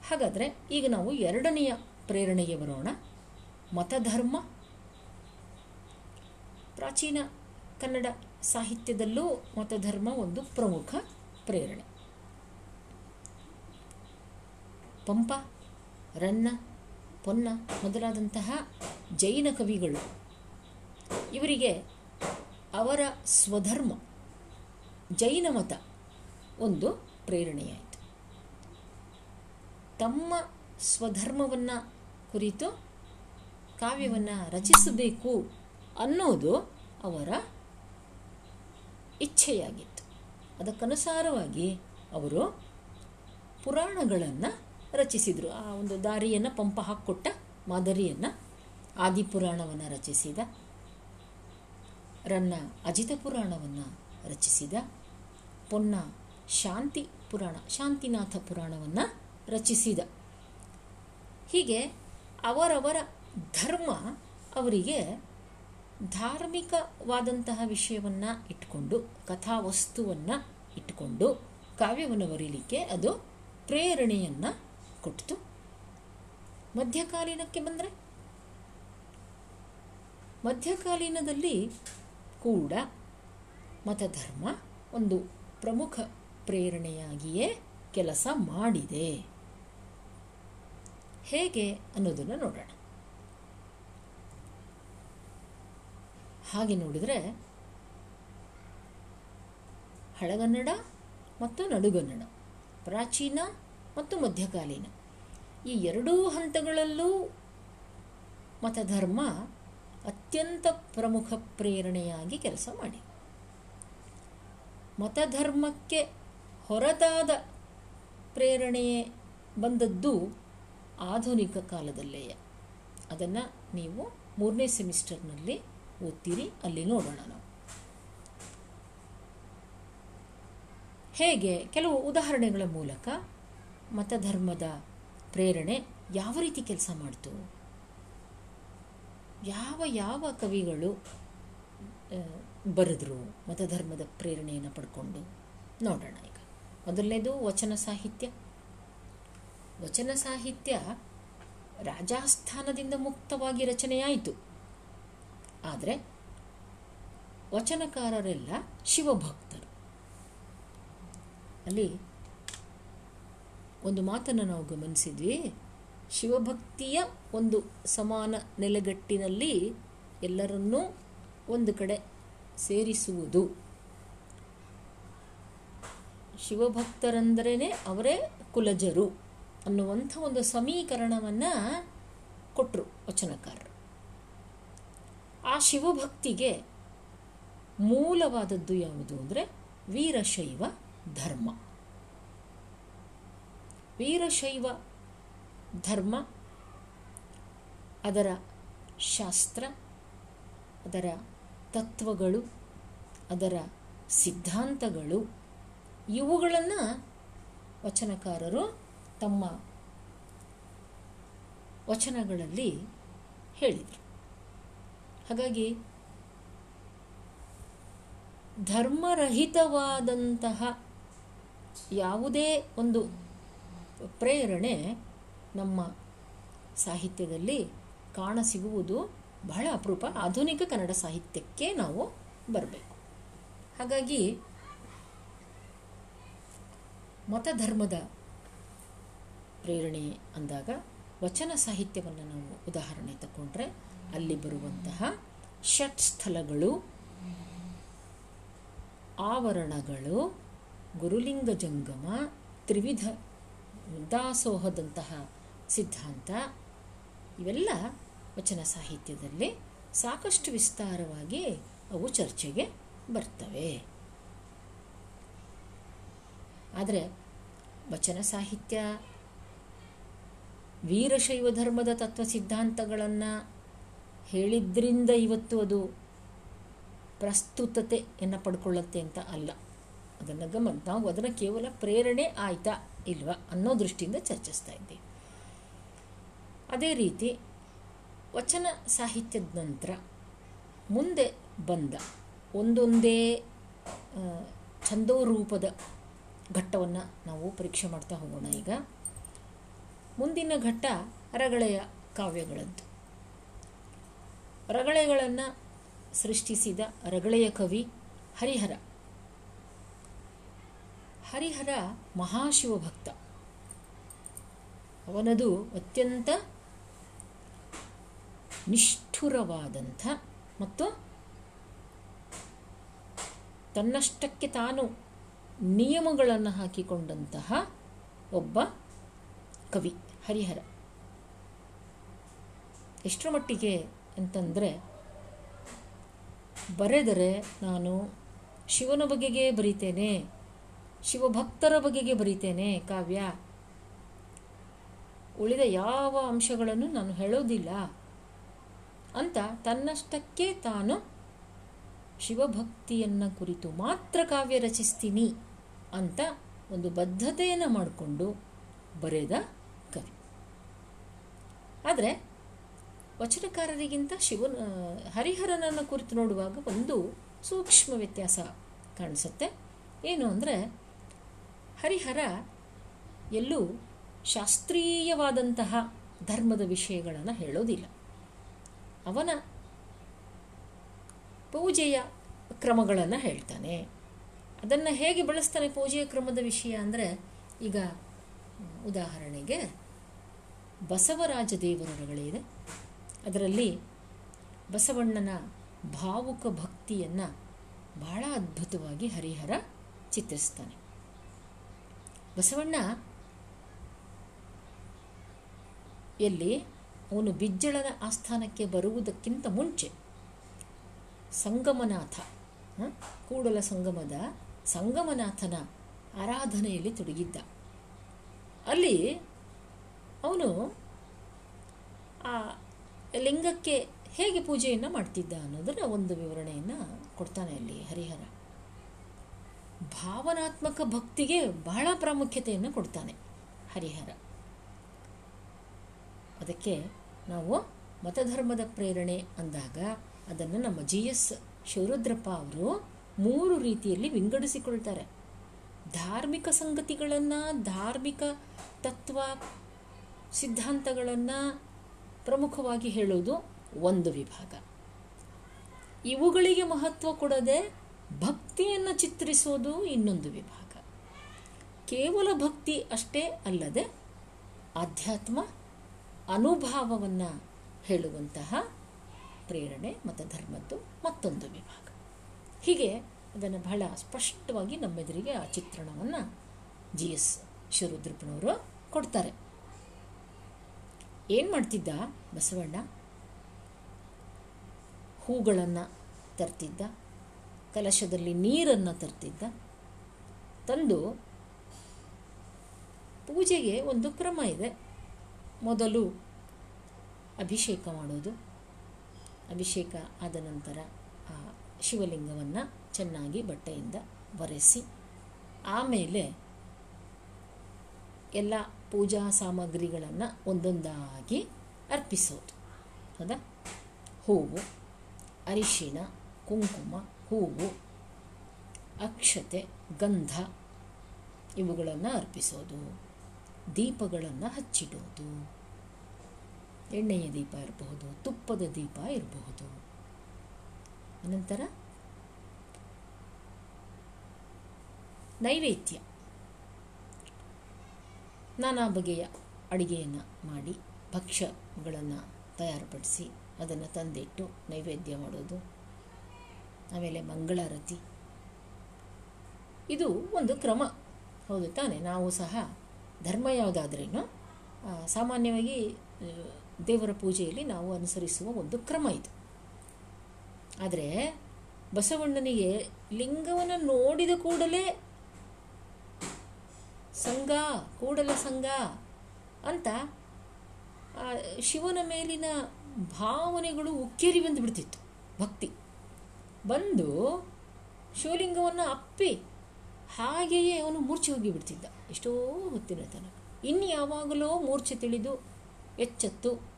ಹಾಗಾದರೆ ಈಗ ನಾವು ಎರಡನೆಯ ಪ್ರೇರಣೆಗೆ ಬರೋಣ. ಮತಧರ್ಮ. ಪ್ರಾಚೀನ ಕನ್ನಡ ಸಾಹಿತ್ಯದಲ್ಲೂ ಮತಧರ್ಮ ಒಂದು ಪ್ರಮುಖ ಪ್ರೇರಣೆ. ಪಂಪ. ರನ್ನ, ಪೊನ್ನ ಮೊದಲಾದಂತಹ ಜೈನ ಕವಿಗಳು. ಇವರಿಗೆ ಅವರ ಸ್ವಧರ್ಮ, ಜೈನ ಮತ ಒಂದು ಪ್ರೇರಣೆಯಾಯಿತು. ತಮ್ಮ ಸ್ವಧರ್ಮವನ್ನು ಕುರಿತು ಕಾವ್ಯವನ್ನು ರಚಿಸಬೇಕು ಅನ್ನೋದು ಅವರ ಇಚ್ಛೆಯಾಗಿತ್ತು. ಅದಕ್ಕನುಸಾರವಾಗಿ ಅವರು ಪುರಾಣಗಳನ್ನು ರಚಿಸಿದರು. ಆ ಒಂದು ದಾರಿಯನ್ನು ಪಂಪ ಹಾಕ್ಕೊಟ್ಟ ಮಾದರಿಯನ್ನು ಆದಿಪುರಾಣವನ್ನು ರಚಿಸಿದ, ರನ್ನ ಅಜಿತ ಪುರಾಣವನ್ನು ರಚಿಸಿದ, ಪೊನ್ನ ಶಾಂತಿ ಪುರಾಣ, ಶಾಂತಿನಾಥ ಪುರಾಣವನ್ನು ರಚಿಸಿದ. ಹೀಗೆ ಅವರವರ ಧರ್ಮ ಅವರಿಗೆ ಧಾರ್ಮಿಕವಾದಂತಹ ವಿಷಯವನ್ನು ಇಟ್ಕೊಂಡು, ಕಥಾವಸ್ತುವನ್ನು ಇಟ್ಕೊಂಡು, ಕಾವ್ಯವನ್ನು ಬರೀಲಿಕ್ಕೆ ಅದು ಪ್ರೇರಣೆಯನ್ನು ಕೊಟ್ಟಿತು. ಮಧ್ಯಕಾಲೀನಕ್ಕೆ ಬಂದರೆ? ಮಧ್ಯಕಾಲೀನದಲ್ಲಿ ಕೂಡ ಮತಧರ್ಮ ಒಂದು ಪ್ರಮುಖ ಪ್ರೇರಣೆಯಾಗಿಯೇ ಕೆಲಸ ಮಾಡಿದೆ. ಹೇಗೆ ಅನ್ನೋದನ್ನು ನೋಡೋಣ. ಹಾಗೆ ನೋಡಿದರೆ ಹಳಗನ್ನಡ ಮತ್ತು ನಡುಗನ್ನಡ, ಪ್ರಾಚೀನ ಮತ್ತು ಮಧ್ಯಕಾಲೀನ. ಈ ಎರಡೂ ಹಂತಗಳಲ್ಲೂ ಮತಧರ್ಮ ಅತ್ಯಂತ ಪ್ರಮುಖ ಪ್ರೇರಣೆಯಾಗಿ ಕೆಲಸ ಮಾಡಿ ಮತಧರ್ಮಕ್ಕೆ ಹೊರತಾದ ಪ್ರೇರಣೆಯೇ ಬಂದದ್ದು ಆಧುನಿಕ ಕಾಲದಲ್ಲೇ. ಅದನ್ನು ನೀವು ಮೂರನೇ ಸೆಮಿಸ್ಟರ್ನಲ್ಲಿ ಓದ್ತೀರಿ, ಅಲ್ಲಿ ನೋಡೋಣ ನಾವು. ಹೇಗೆ? ಕೆಲವು ಉದಾಹರಣೆಗಳ ಮೂಲಕ ಮತಧರ್ಮದ ಪ್ರೇರಣೆ ಯಾವ ರೀತಿ ಕೆಲಸ ಮಾಡ್ತು? ಯಾವ ಯಾವ ಕವಿಗಳು ಬರೆದ್ರು ಮತಧರ್ಮದ ಪ್ರೇರಣೆಯನ್ನು ಪಡ್ಕೊಂಡು? ನೋಡೋಣ ಈಗ. ಮೊದಲನೇದು ವಚನ ಸಾಹಿತ್ಯ. ವಚನ ಸಾಹಿತ್ಯ ರಾಜಾಸ್ಥಾನದಿಂದ ಮುಕ್ತವಾಗಿ ರಚನೆಯಾಯಿತು. ಆದರೆ ವಚನಕಾರರೆಲ್ಲ ಶಿವಭಕ್ತರು. ಅಲ್ಲಿ ಒಂದು ಮಾತನ್ನು ನಾವು ಗಮನಿಸಿದ್ವಿ. ಶಿವಭಕ್ತಿಯ ಒಂದು ಸಮಾನ ನೆಲೆಗಟ್ಟಿನಲ್ಲಿ ಎಲ್ಲರನ್ನೂ ಒಂದು ಕಡೆ ಸೇರಿಸುವುದು. ಶಿವಭಕ್ತರೆಂದರೇ ಅವರೇ ಕುಲಜರು ಅನ್ನುವಂಥ ಒಂದು ಸಮೀಕರಣವನ್ನು ಕೊಟ್ಟರು ವಚನಕಾರರು. ಆ ಶಿವಭಕ್ತಿಗೆ ಮೂಲವಾದದ್ದು ಯಾವುದು ಅಂದರೆ ವೀರಶೈವ ಧರ್ಮ. ವೀರಶೈವ ಧರ್ಮ, ಅದರ ಶಾಸ್ತ್ರ, ಅದರ ತತ್ವಗಳು, ಅದರ ಸಿದ್ಧಾಂತಗಳು, ಇವುಗಳನ್ನು ವಚನಕಾರರು ತಮ್ಮ ವಚನಗಳಲ್ಲಿ ಹೇಳಿದರು. ಹಾಗಾಗಿ ಧರ್ಮರಹಿತವಾದಂತಹ ಯಾವುದೇ ಒಂದು ಪ್ರೇರಣೆ ನಮ್ಮ ಸಾಹಿತ್ಯದಲ್ಲಿ ಕಾಣಸಿಗುವುದು ಬಹಳ ಅಪರೂಪ. ಆಧುನಿಕ ಕನ್ನಡ ಸಾಹಿತ್ಯಕ್ಕೆ ನಾವು ಬರಬೇಕು. ಹಾಗಾಗಿ ಮತಧರ್ಮದ ಪ್ರೇರಣೆ ಅಂದಾಗ ವಚನ ಸಾಹಿತ್ಯವನ್ನು ನಾವು ಉದಾಹರಣೆ ತಗೊಂಡ್ರೆ ಅಲ್ಲಿ ಬರುವಂತಹ ಷಟ್ ಸ್ಥಳಗಳು ಆವರಣಗಳು, ಗುರುಲಿಂಗ ಜಂಗಮ, ತ್ರಿವಿಧ ದಾಸೋಹದಂತಹ ಸಿದ್ಧಾಂತ. ಇವೆಲ್ಲ ವಚನ ಸಾಹಿತ್ಯದಲ್ಲಿ ಸಾಕಷ್ಟು ವಿಸ್ತಾರವಾಗಿ ಅವು ಚರ್ಚೆಗೆ ಬರ್ತವೆ. ಆದರೆ ವಚನ ಸಾಹಿತ್ಯ ವೀರಶೈವ ಧರ್ಮದ ತತ್ವ ಸಿದ್ಧಾಂತಗಳನ್ನು ಹೇಳಿದ್ರಿಂದ ಇವತ್ತು ಅದು ಪ್ರಸ್ತುತತೆಯನ್ನು ಪಡ್ಕೊಳ್ಳುತ್ತೆ ಅಂತ ಅಲ್ಲ. ಅದನ್ನು ಗಮನ, ನಾವು ಅದನ್ನು ಕೇವಲ ಪ್ರೇರಣೆ ಆಯ್ತಾ ಇಲ್ವಾ ಅನ್ನೋ ದೃಷ್ಟಿಯಿಂದ ಚರ್ಚಿಸ್ತಾ ಇದ್ದೀವಿ ಅದೇ ರೀತಿ ವಚನ ಸಾಹಿತ್ಯದ ನಂತರ ಮುಂದೆ ಬಂದ ಒಂದೊಂದೇ ಛಂದೋ ರೂಪದ ಘಟ್ಟವನ್ನು ನಾವು ಪರೀಕ್ಷೆ ಮಾಡ್ತಾ ಹೋಗೋಣ ಈಗ. ಮುಂದಿನ ಘಟ್ಟ ರಗಳೆಯ ಕಾವ್ಯಗಳದ್ದು ರಗಳೆಗಳನ್ನು ಸೃಷ್ಟಿಸಿದ ರಗಳೆಯ ಕವಿ ಹರಿಹರ. ಹರಿಹರ ಮಹಾಶಿವಭಕ್ತ. ಅವನದು ಅತ್ಯಂತ ನಿಷ್ಠುರವಾದಂಥ ಮತ್ತು ತನ್ನಷ್ಟಕ್ಕೆ ತಾನು ನಿಯಮಗಳನ್ನು ಹಾಕಿಕೊಂಡಂತಹ ಒಬ್ಬ ಕವಿ, ಹರಿಹರ. ಎಷ್ಟರ ಮಟ್ಟಿಗೆ ಅಂತಂದರೆ, ಬರೆದರೆ ನಾನು ಶಿವನ ಬಗೆಗೆ ಬರೀತೇನೆ ಶಿವಭಕ್ತರ ಬಗೆಗೆ ಬರೀತೇನೆ ಕಾವ್ಯ. ಉಳಿದ ಯಾವ ಅಂಶಗಳನ್ನು ನಾನು ಹೇಳೋದಿಲ್ಲ. ಅಂತ ತನ್ನಷ್ಟಕ್ಕೆ ತಾನು ಶಿವಭಕ್ತಿಯನ್ನು ಕುರಿತು ಮಾತ್ರ ಕಾವ್ಯ ರಚಿಸ್ತೀನಿ ಅಂತ ಒಂದು ಬದ್ಧತೆಯನ್ನು ಮಾಡಿಕೊಂಡು ಬರೆದ ಕವಿ. ಆದರೆ ವಚನಕಾರರಿಗಿಂತ ಶಿವನ, ಹರಿಹರನನ್ನು ಕುರಿತು ನೋಡುವಾಗ ಒಂದು ಸೂಕ್ಷ್ಮ ವ್ಯತ್ಯಾಸ ಕಾಣಿಸುತ್ತೆ. ಏನು ಅಂದರೆ ಹರಿಹರ ಎಲ್ಲೂ ಶಾಸ್ತ್ರೀಯವಾದಂತಹ ಧರ್ಮದ ವಿಷಯಗಳನ್ನು ಹೇಳೋದಿಲ್ಲ. ಅವನ ಪೂಜೆಯ ಕ್ರಮಗಳನ್ನು ಹೇಳ್ತಾನೆ. ಅದನ್ನು ಹೇಗೆ ಬಳಸ್ತಾನೆ ಪೂಜೆಯ ಕ್ರಮದ ವಿಷಯ ಅಂದರೆ, ಈಗ ಉದಾಹರಣೆಗೆ ಬಸವರಾಜ ದೇವರುಗಳಿದೆ ಅದರಲ್ಲಿ ಬಸವಣ್ಣನ ಭಾವುಕ ಭಕ್ತಿಯನ್ನು ಬಹಳ ಅದ್ಭುತವಾಗಿ ಹರಿಹರ ಚಿತ್ರಿಸ್ತಾನೆ. ಬಸವಣ್ಣ, ಎಲ್ಲಿ ಅವನು ಬಿಜ್ಜಳನ ಆಸ್ಥಾನಕ್ಕೆ ಬರುವುದಕ್ಕಿಂತ ಮುಂಚೆ ಸಂಗಮನಾಥ ಕೂಡಲ ಸಂಗಮದ ಸಂಗಮನಾಥನ ಆರಾಧನೆಯಲ್ಲಿ ತೊಡಗಿದ್ದ. ಅಲ್ಲಿ ಅವನು ಆ ಲಿಂಗಕ್ಕೆ ಹೇಗೆ ಪೂಜೆಯನ್ನು ಮಾಡ್ತಿದ್ದ ಅನ್ನೋದರ ಒಂದು ವಿವರಣೆಯನ್ನು ಕೊಡ್ತಾನೆ ಅಲ್ಲಿ ಹರಿಹರ. ಭಾವನಾತ್ಮಕ ಭಕ್ತಿಗೆ ಬಹಳ ಪ್ರಾಮುಖ್ಯತೆಯನ್ನು ಕೊಡ್ತಾನೆ ಹರಿಹರ. ಅದಕ್ಕೆ ನಾವು ಮತಧರ್ಮದ ಪ್ರೇರಣೆ ಅಂದಾಗ ಅದನ್ನು ನಮ್ಮ ಜಿ ಎಸ್ ಶಿವರುದ್ರಪ್ಪ ಅವರು ಮೂರು ರೀತಿಯಲ್ಲಿ ವಿಂಗಡಿಸಿಕೊಳ್ತಾರೆ. ಧಾರ್ಮಿಕ ಸಂಗತಿಗಳನ್ನು, ಧಾರ್ಮಿಕ ತತ್ವ, ಸಿದ್ಧಾಂತಗಳನ್ನು ಪ್ರಮುಖವಾಗಿ ಹೇಳೋದು ಒಂದು ವಿಭಾಗ. ಇವುಗಳಿಗೆ ಮಹತ್ವ ಕೊಡದೆ ಭಕ್ತಿಯನ್ನು ಚಿತ್ರಿಸೋದು ಇನ್ನೊಂದು ವಿಭಾಗ. ಕೇವಲ ಭಕ್ತಿ ಅಷ್ಟೇ ಅಲ್ಲದೆ ಆಧ್ಯಾತ್ಮ ಅನುಭಾವವನ್ನು ಹೇಳುವಂತಹ ಪ್ರೇರಣೆ ಮತ್ತು ಧರ್ಮದ್ದು ಮತ್ತೊಂದು ವಿಭಾಗ. ಹೀಗೆ ಅದನ್ನು ಬಹಳ ಸ್ಪಷ್ಟವಾಗಿ ನಮ್ಮೆದುರಿಗೆ ಆ ಚಿತ್ರಣವನ್ನು ಜಿ ಎಸ್ ಶಿವರುದ್ರಪ್ಪನವರು ಕೊಡ್ತಾರೆ. ಏನು ಮಾಡ್ತಿದ್ದ ಬಸವಣ್ಣ? ಹೂಗಳನ್ನು ತರ್ತಿದ್ದ. ಕಲಶದಲ್ಲಿ ನೀರನ್ನು ತರ್ತಿದ್ದ. ತಂದು ಪೂಜೆಗೆ ಒಂದು ಕ್ರಮ ಇದೆ. ಮೊದಲು ಅಭಿಷೇಕ ಮಾಡೋದು. ಅಭಿಷೇಕ ಆದ ನಂತರ ಆ ಶಿವಲಿಂಗವನ್ನು ಚೆನ್ನಾಗಿ ಬಟ್ಟೆಯಿಂದ ಒರೆಸಿ, ಆಮೇಲೆ ಎಲ್ಲ ಪೂಜಾ ಸಾಮಗ್ರಿಗಳನ್ನು ಒಂದೊಂದಾಗಿ ಅರ್ಪಿಸೋದು. ಹೌದಾ? ಹೂವು, ಅರಿಶಿಣ, ಕುಂಕುಮ ಹೂವು, ಅಕ್ಷತೆ, ಗಂಧ ಇವುಗಳನ್ನು ಅರ್ಪಿಸೋದು. ದೀಪಗಳನ್ನು ಹಚ್ಚಿಡೋದು. ಎಣ್ಣೆಯ ದೀಪ ಇರಬಹುದು, ತುಪ್ಪದ ದೀಪ ಇರಬಹುದು. ಅನಂತರ ನೈವೇದ್ಯ. ನಾನಾ ಬಗೆಯ ಅಡಿಗೆಯನ್ನು ಮಾಡಿ, ಭಕ್ಷ್ಯಗಳನ್ನು ತಯಾರುಪಡಿಸಿ ಅದನ್ನು ತಂದಿಟ್ಟು ನೈವೇದ್ಯ ಮಾಡೋದು. ಆಮೇಲೆ ಮಂಗಳಾರತಿ ಇದು ಒಂದು ಕ್ರಮ. ಹೌದು ತಾನೆ, ನಾವು ಸಹ ಧರ್ಮ ಯಾವುದಾದ್ರೇನು ಸಾಮಾನ್ಯವಾಗಿ ದೇವರ ಪೂಜೆಯಲ್ಲಿ ನಾವು ಅನುಸರಿಸುವ ಒಂದು ಕ್ರಮ ಇದು. ಆದರೆ, ಬಸವಣ್ಣನಿಗೆ ಲಿಂಗವನ್ನು ನೋಡಿದ ಕೂಡಲೇ ಸಂಘ, ಕೂಡಲ ಸಂಘ ಅಂತ ಶಿವನ ಮೇಲಿನ ಭಾವನೆಗಳು ಉಕ್ಕೇರಿ ಬಂದುಬಿಡ್ತಿತ್ತು ಭಕ್ತಿ. ಬಂದು ಶಿವಲಿಂಗವನ್ನು ಅಪ್ಪಿ ಹಾಗೆಯೇ ಅವನು ಮೂರ್ಛೆ ಹೋಗಿ ಬಿಡ್ತಿದ್ದ ಎಷ್ಟೋ ಹೊತ್ತಿನ ತನಕ. ಇನ್ನು ಯಾವಾಗಲೋ ಮೂರ್ಛೆ ತಿಳಿದು ಎಚ್ಚತ್ತು.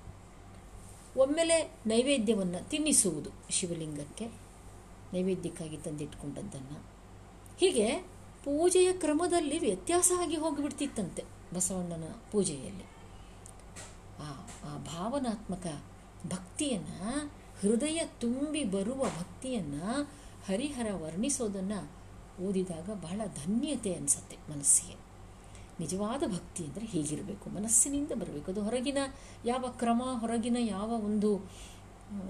ಒಮ್ಮೆಲೆ ನೈವೇದ್ಯವನ್ನು ತಿನ್ನಿಸುವುದು ಶಿವಲಿಂಗಕ್ಕೆ. ನೈವೇದ್ಯಕ್ಕಾಗಿ ತಂದಿಟ್ಕೊಂಡದ್ದನ್ನು. ಹೀಗೆ ಪೂಜೆಯ ಕ್ರಮದಲ್ಲಿ ವ್ಯತ್ಯಾಸ ಆಗಿ ಹೋಗಿಬಿಡ್ತಿತ್ತಂತೆ ಬಸವಣ್ಣನ ಪೂಜೆಯಲ್ಲಿ. ಆ ಭಾವನಾತ್ಮಕ ಭಕ್ತಿಯನ್ನು ಹೃದಯ ತುಂಬಿ ಬರುವ ಭಕ್ತಿಯನ್ನು ಹರಿಹರ ವರ್ಣಿಸೋದನ್ನು ಓದಿದಾಗ ಬಹಳ ಧನ್ಯತೆ ಅನಿಸುತ್ತೆ ಮನಸ್ಸಿಗೆ. ನಿಜವಾದ ಭಕ್ತಿ ಅಂದರೆ ಹೀಗಿರಬೇಕು. ಮನಸ್ಸಿನಿಂದ ಬರಬೇಕು. ಅದು ಹೊರಗಿನ ಯಾವ ಕ್ರಮ, ಹೊರಗಿನ ಯಾವ ಒಂದು,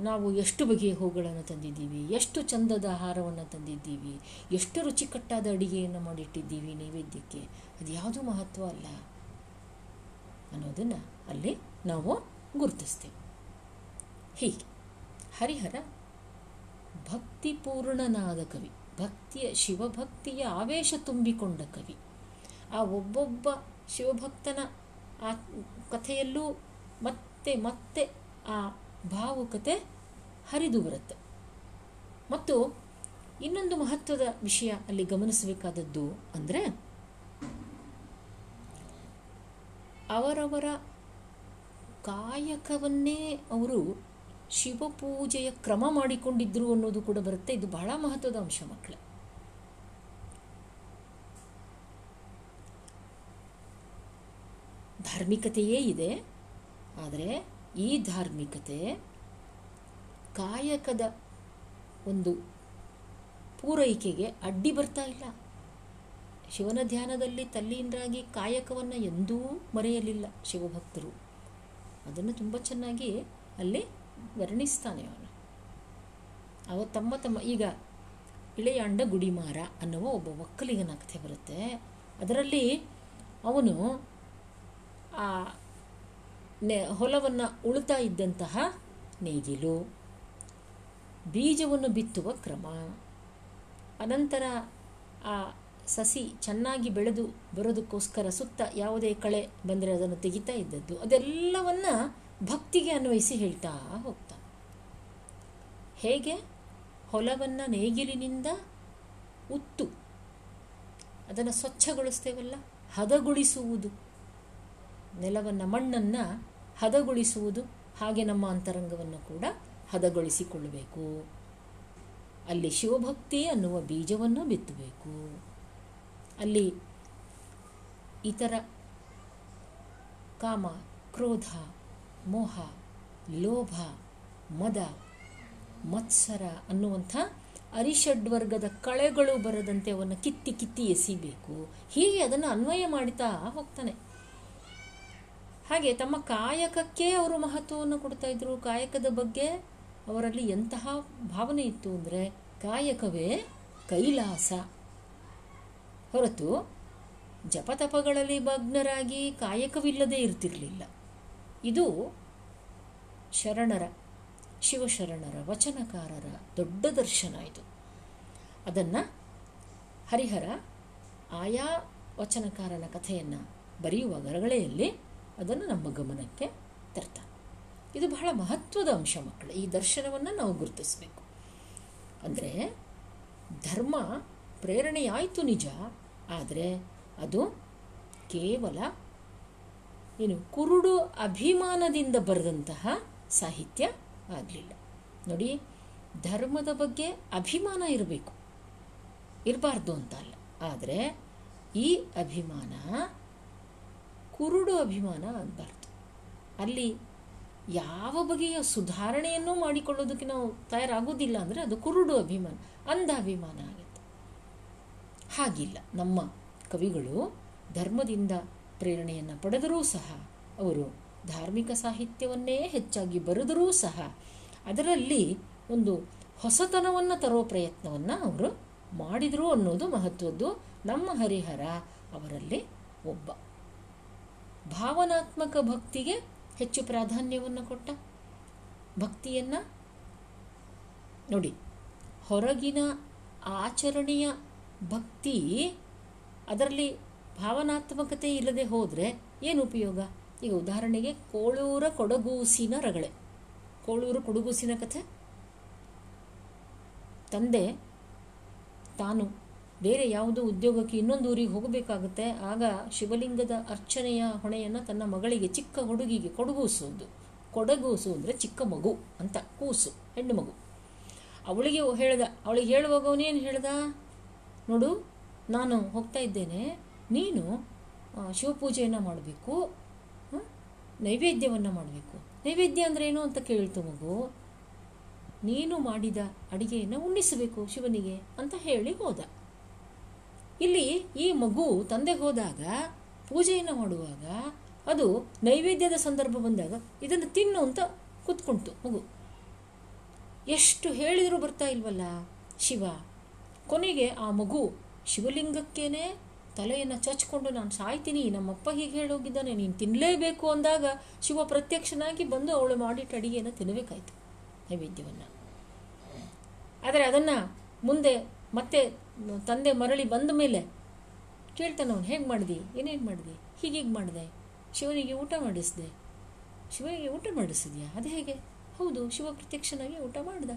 ನಾವು ಎಷ್ಟು ಬಗೆಯ ಹೂಗಳನ್ನು ತಂದಿದ್ದೀವಿ, ಎಷ್ಟು ಚಂದದ ಆಹಾರವನ್ನು ತಂದಿದ್ದೀವಿ, ಎಷ್ಟು ರುಚಿಕಟ್ಟಾದ ಅಡಿಗೆಯನ್ನು ಮಾಡಿಟ್ಟಿದ್ದೀವಿ ನೈವೇದ್ಯಕ್ಕೆ, ಅದು ಯಾವುದೂ ಮಹತ್ವ ಅಲ್ಲ ಅನ್ನೋದನ್ನು ಅಲ್ಲಿ ನಾವು ಗುರುತಿಸ್ತೇವೆ. ಹೀಗೆ. ಹರಿಹರ ಭಕ್ತಿಪೂರ್ಣನಾದ ಕವಿ, ಭಕ್ತಿಯ ಶಿವಭಕ್ತಿಯ ಆವೇಶ ತುಂಬಿಕೊಂಡ ಕವಿ. ಆ ಒಬ್ಬೊಬ್ಬ ಶಿವಭಕ್ತನ ಆ ಕಥೆಯಲ್ಲೂ ಮತ್ತೆ ಮತ್ತೆ ಆ ಭಾವುಕತೆ ಹರಿದು ಬರುತ್ತೆ. ಮತ್ತು ಇನ್ನೊಂದು ಮಹತ್ವದ ವಿಷಯ ಅಲ್ಲಿ ಗಮನಿಸಬೇಕಾದದ್ದು ಅಂದರೆ, ಅವರವರ ಕಾಯಕವನ್ನೇ ಅವರು ಶಿವಪೂಜೆಯ ಕ್ರಮ ಮಾಡಿಕೊಂಡಿದ್ರು ಅನ್ನೋದು ಕೂಡ ಬರುತ್ತೆ. ಇದು ಬಹಳ ಮಹತ್ವದ ಅಂಶ ಮಕ್ಕಳ ಧಾರ್ಮಿಕತೆಯೇ ಇದೆ, ಆದರೆ ಈ ಧಾರ್ಮಿಕತೆ ಕಾಯಕದ ಒಂದು ಪೂರೈಕೆಗೆ ಅಡ್ಡಿ ಬರ್ತಾ ಇಲ್ಲ. ಶಿವನ ಧ್ಯಾನದಲ್ಲಿ ತಲ್ಲೀನರಾಗಿ ಕಾಯಕವನ್ನು ಎಂದೂ ಮರೆಯಲಿಲ್ಲ ಶಿವಭಕ್ತರು. ಅದನ್ನು ತುಂಬ ಚೆನ್ನಾಗಿ ಅಲ್ಲಿ ವರ್ಣಿಸ್ತಾನೆ ಅವನು. ಅವ ತಮ್ಮ ತಮ್ಮ, ಈಗ ಇಳೆಯಾಂಡ ಗುಡಿಮಾರ ಅನ್ನುವ ಒಬ್ಬ ಒಕ್ಕಲಿಗನ ಕಥೆ ಬರುತ್ತೆ. ಅದರಲ್ಲಿ ಅವನು ಆ ನೆ, ಹೊಲವನ್ನು ಉಳುತ್ತಾ ಇದ್ದಂತಹ ನೇಗಿಲು, ಬೀಜವನ್ನು ಬಿತ್ತುವ ಕ್ರಮ, ಅನಂತರ ಆ ಸಸಿ ಚೆನ್ನಾಗಿ ಬೆಳೆದು ಬರೋದಕ್ಕೋಸ್ಕರ ಸುತ್ತ ಯಾವುದೇ ಕಳೆ ಬಂದರೆ ಅದನ್ನು ತೆಗಿತಾ ಇದ್ದದ್ದು. ಅದೆಲ್ಲವನ್ನ ಭಕ್ತಿಗೆ ಅನ್ವಯಿಸಿ ಹೇಳ್ತಾ ಹೋಗ್ತಾನೆ ಹೇಗೆ? ಹೊಲವನ್ನು ನೇಗಿಲಿನಿಂದ ಉತ್ತು. ಅದನ್ನು ಸ್ವಚ್ಛಗೊಳಿಸ್ತೇವಲ್ಲ? ಹದಗೊಳಿಸುವುದು. ನೆಲವನ್ನು, ಮಣ್ಣನ್ನು ಹದಗೊಳಿಸುವುದು. ಹಾಗೆ ನಮ್ಮ ಅಂತರಂಗವನ್ನು ಕೂಡ ಹದಗೊಳಿಸಿಕೊಳ್ಳಬೇಕು. ಅಲ್ಲಿ ಶಿವಭಕ್ತಿ ಅನ್ನುವ ಬೀಜವನ್ನು ಬಿತ್ತಬೇಕು. ಅಲ್ಲಿ ಇತರ ಕಾಮ, ಕ್ರೋಧ ಮೋಹ, ಲೋಭ, ಮದ, ಮತ್ಸರ ಅನ್ನುವಂಥ ಅರಿಷಡ್ವರ್ಗದ ಕಳೆಗಳು ಬರದಂತೆ ಅವನ್ನು ಕಿತ್ತಿ ಕಿತ್ತಿ ಎಸಿಬೇಕು. ಹೀಗೆ ಅದನ್ನು ಅನ್ವಯ ಮಾಡುತ್ತಾ ಹೋಗ್ತಾನೆ. ಹಾಗೆ ತಮ್ಮ ಕಾಯಕಕ್ಕೆ ಅವರು ಮಹತ್ವವನ್ನು ಕೊಡ್ತಾ ಇದ್ರು. ಕಾಯಕದ ಬಗ್ಗೆ ಅವರಲ್ಲಿ ಎಂತಹ ಭಾವನೆ ಇತ್ತು ಅಂದರೆ, ಕಾಯಕವೇ ಕೈಲಾಸ. ಹೊರತು ಜಪತಪಗಳಲ್ಲಿ ಭಗ್ನರಾಗಿ ಕಾಯಕವಿಲ್ಲದೆ ಇರ್ತಿರಲಿಲ್ಲ. ಇದು ಶರಣರ, ಶಿವಶರಣರ ವಚನಕಾರರ ದೊಡ್ಡ ದರ್ಶನ ಇದು. ಅದನ್ನು ಹರಿಹರ ಆಯಾ ವಚನಕಾರನ ಕಥೆಯನ್ನು ಬರೆಯುವ ಗರಗಳೆಯಲ್ಲಿ ಅದನ್ನು ನಮ್ಮ ಗಮನಕ್ಕೆ ತರ್ತಾನೆ ಇದು ಬಹಳ ಮಹತ್ವದ ಅಂಶ ಮಕ್ಕಳು, ಈ ದರ್ಶನವನ್ನು ನಾವು ಗುರುತಿಸಬೇಕು. ಅಂದರೆ ಧರ್ಮ ಪ್ರೇರಣೆಯಾಯಿತು ನಿಜ, ಆದರೆ ಅದು ಕೇವಲ ಏನು, ಕುರುಡು ಅಭಿಮಾನದಿಂದ ಬರೆದಂತಹ ಸಾಹಿತ್ಯ ಆಗಲಿಲ್ಲ. ನೋಡಿ, ಧರ್ಮದ ಬಗ್ಗೆ ಅಭಿಮಾನ ಇರಬೇಕು. ಇರಬಾರ್ದು ಅಂತ ಅಲ್ಲ ಆದರೆ, ಈ ಅಭಿಮಾನ, ಕುರುಡು ಅಭಿಮಾನ ಆಗಬಾರ್ದು. ಅಲ್ಲಿ ಯಾವ ಬಗೆಯ ಸುಧಾರಣೆಯನ್ನು ಮಾಡಿಕೊಳ್ಳೋದಕ್ಕೆ ನಾವು ತಯಾರಾಗೋದಿಲ್ಲ ಅಂದರೆ ಅದು ಕುರುಡು ಅಭಿಮಾನ, ಅಂಧ ಅಭಿಮಾನ ಆಗುತ್ತೆ. ಹಾಗಿಲ್ಲ. ನಮ್ಮ ಕವಿಗಳು ಧರ್ಮದಿಂದ ಪ್ರೇರಣೆಯನ್ನು ಪಡೆದರೂ ಸಹ ಅವರು ಧಾರ್ಮಿಕ ಸಾಹಿತ್ಯವನ್ನೇ ಹೆಚ್ಚಾಗಿ ಬರೆದರೂ ಸಹ ಅದರಲ್ಲಿ ಒಂದು ಹೊಸತನವನ್ನು ತರೋ ಪ್ರಯತ್ನವನ್ನು ಅವರು ಮಾಡಿದರು ಅನ್ನೋದು ಮಹತ್ವದ್ದು. ನಮ್ಮ ಹರಿಹರ ಅವರಲ್ಲಿ ಒಬ್ಬ. ಭಾವನಾತ್ಮಕ ಭಕ್ತಿಗೆ ಹೆಚ್ಚು ಪ್ರಾಧಾನ್ಯವನ್ನು ಕೊಟ್ಟ. ಭಕ್ತಿಯನ್ನು ನೋಡಿ, ಹೊರಗಿನ ಆಚರಣೆಯ ಭಕ್ತಿ ಅದರಲ್ಲಿ ಭಾವನಾತ್ಮಕತೆ ಇಲ್ಲದೆ ಹೋದರೆ ಏನು ಉಪಯೋಗ? ಈಗ ಉದಾಹರಣೆಗೆ ಕೋಳೂರ ಕೊಡಗೂಸಿನ ರಗಳೆ. ಕೋಳೂರು ಕೊಡಗೂಸಿನ ಕಥೆ? ತಂದೆ, ತಾನು ಬೇರೆ ಯಾವುದೋ ಉದ್ಯೋಗಕ್ಕೆ ಇನ್ನೊಂದು ಊರಿಗೆ ಹೋಗಬೇಕಾಗುತ್ತೆ, ಆಗ ಶಿವಲಿಂಗದ ಅರ್ಚನೆಯ ಹೊಣೆಯನ್ನು ತನ್ನ ಮಗಳಿಗೆ, ಚಿಕ್ಕ ಹುಡುಗಿಗೆ ಕೊಡಗೂಸುವುದು. ಕೊಡಗೂಸು ಅಂದರೆ ಚಿಕ್ಕ ಮಗು ಅಂತ, ಕೂಸು, ಹೆಣ್ಣು ಮಗು. ಅವಳಿಗೆ ಹೇಳ್ದ, ಅವಳಿಗೆ ಹೇಳುವಾಗ ಅವನೇನು ಹೇಳ್ದ? ನೋಡು, ನಾನು ಹೋಗ್ತಾ ಇದ್ದೇನೆ ನೀನು ಶಿವಪೂಜೆಯನ್ನು ಮಾಡಬೇಕು ನೈವೇದ್ಯವನ್ನು ಮಾಡಬೇಕು. ನೈವೇದ್ಯ ಅಂದ್ರೆ ಏನು ಅಂತ ಕೇಳ್ತು ಮಗು. ನೀನು ಮಾಡಿದ ಅಡಿಗೆಯನ್ನು ಉಣ್ಣಿಸಬೇಕು ಶಿವನಿಗೆ ಅಂತ ಹೇಳಿ ಹೋದ. ಇಲ್ಲಿ ಈ ಮಗು ತಂದೆ ಹೋದಾಗ, ಪೂಜೆಯನ್ನು ಮಾಡುವಾಗ ಅದು ನೈವೇದ್ಯದ ಸಂದರ್ಭ ಬಂದಾಗ ಇದನ್ನು ತಿನ್ನು ಅಂತ ಕೂತ್ಕೊಂತು ಮಗು. ಎಷ್ಟು ಹೇಳಿದರೂ ಬರ್ತಾ ಇಲ್ವಲ್ಲ ಶಿವ. ಕೊನೆಗೆ ಆ ಮಗು ಶಿವಲಿಂಗಕ್ಕೇನೆ ತಲೆಯನ್ನು ಚಚ್ಕೊಂಡು ನಾನು ಸಾಯ್ತೀನಿ, ನಮ್ಮಪ್ಪ ಹೀಗೆ ಹೇಳೋಗಿದ್ದಾನೆ, ನೀನು ತಿನ್ನಲೇಬೇಕು ಅಂದಾಗ ಶಿವ ಪ್ರತ್ಯಕ್ಷನಾಗಿ ಬಂದು ಅವಳು ಮಾಡಿಟ್ಟ ಅಡಿಗೆಯನ್ನು ತಿನ್ನಬೇಕಾಯ್ತು ನೈವೇದ್ಯವನ್ನು. ಆದರೆ ಅದನ್ನು ಮುಂದೆ ಮತ್ತೆ ತಂದೆ ಮರಳಿ ಬಂದ ಮೇಲೆ ಕೇಳ್ತಾನೆ ಅವನು, ಹೇಗೆ ಮಾಡಿದೆ? ಏನೇನು ಮಾಡಿದೆ? ಹೀಗೆ ಮಾಡಿದೆ. ಶಿವನಿಗೆ ಊಟ ಮಾಡಿಸಿದೆ. ಶಿವನಿಗೆ ಊಟ ಮಾಡಿಸಿದ್ಯಾ? ಅದು ಹೇಗೆ? ಹೌದು, ಶಿವ ಪ್ರತ್ಯಕ್ಷನಾಗಿ ಊಟ ಮಾಡ್ದ.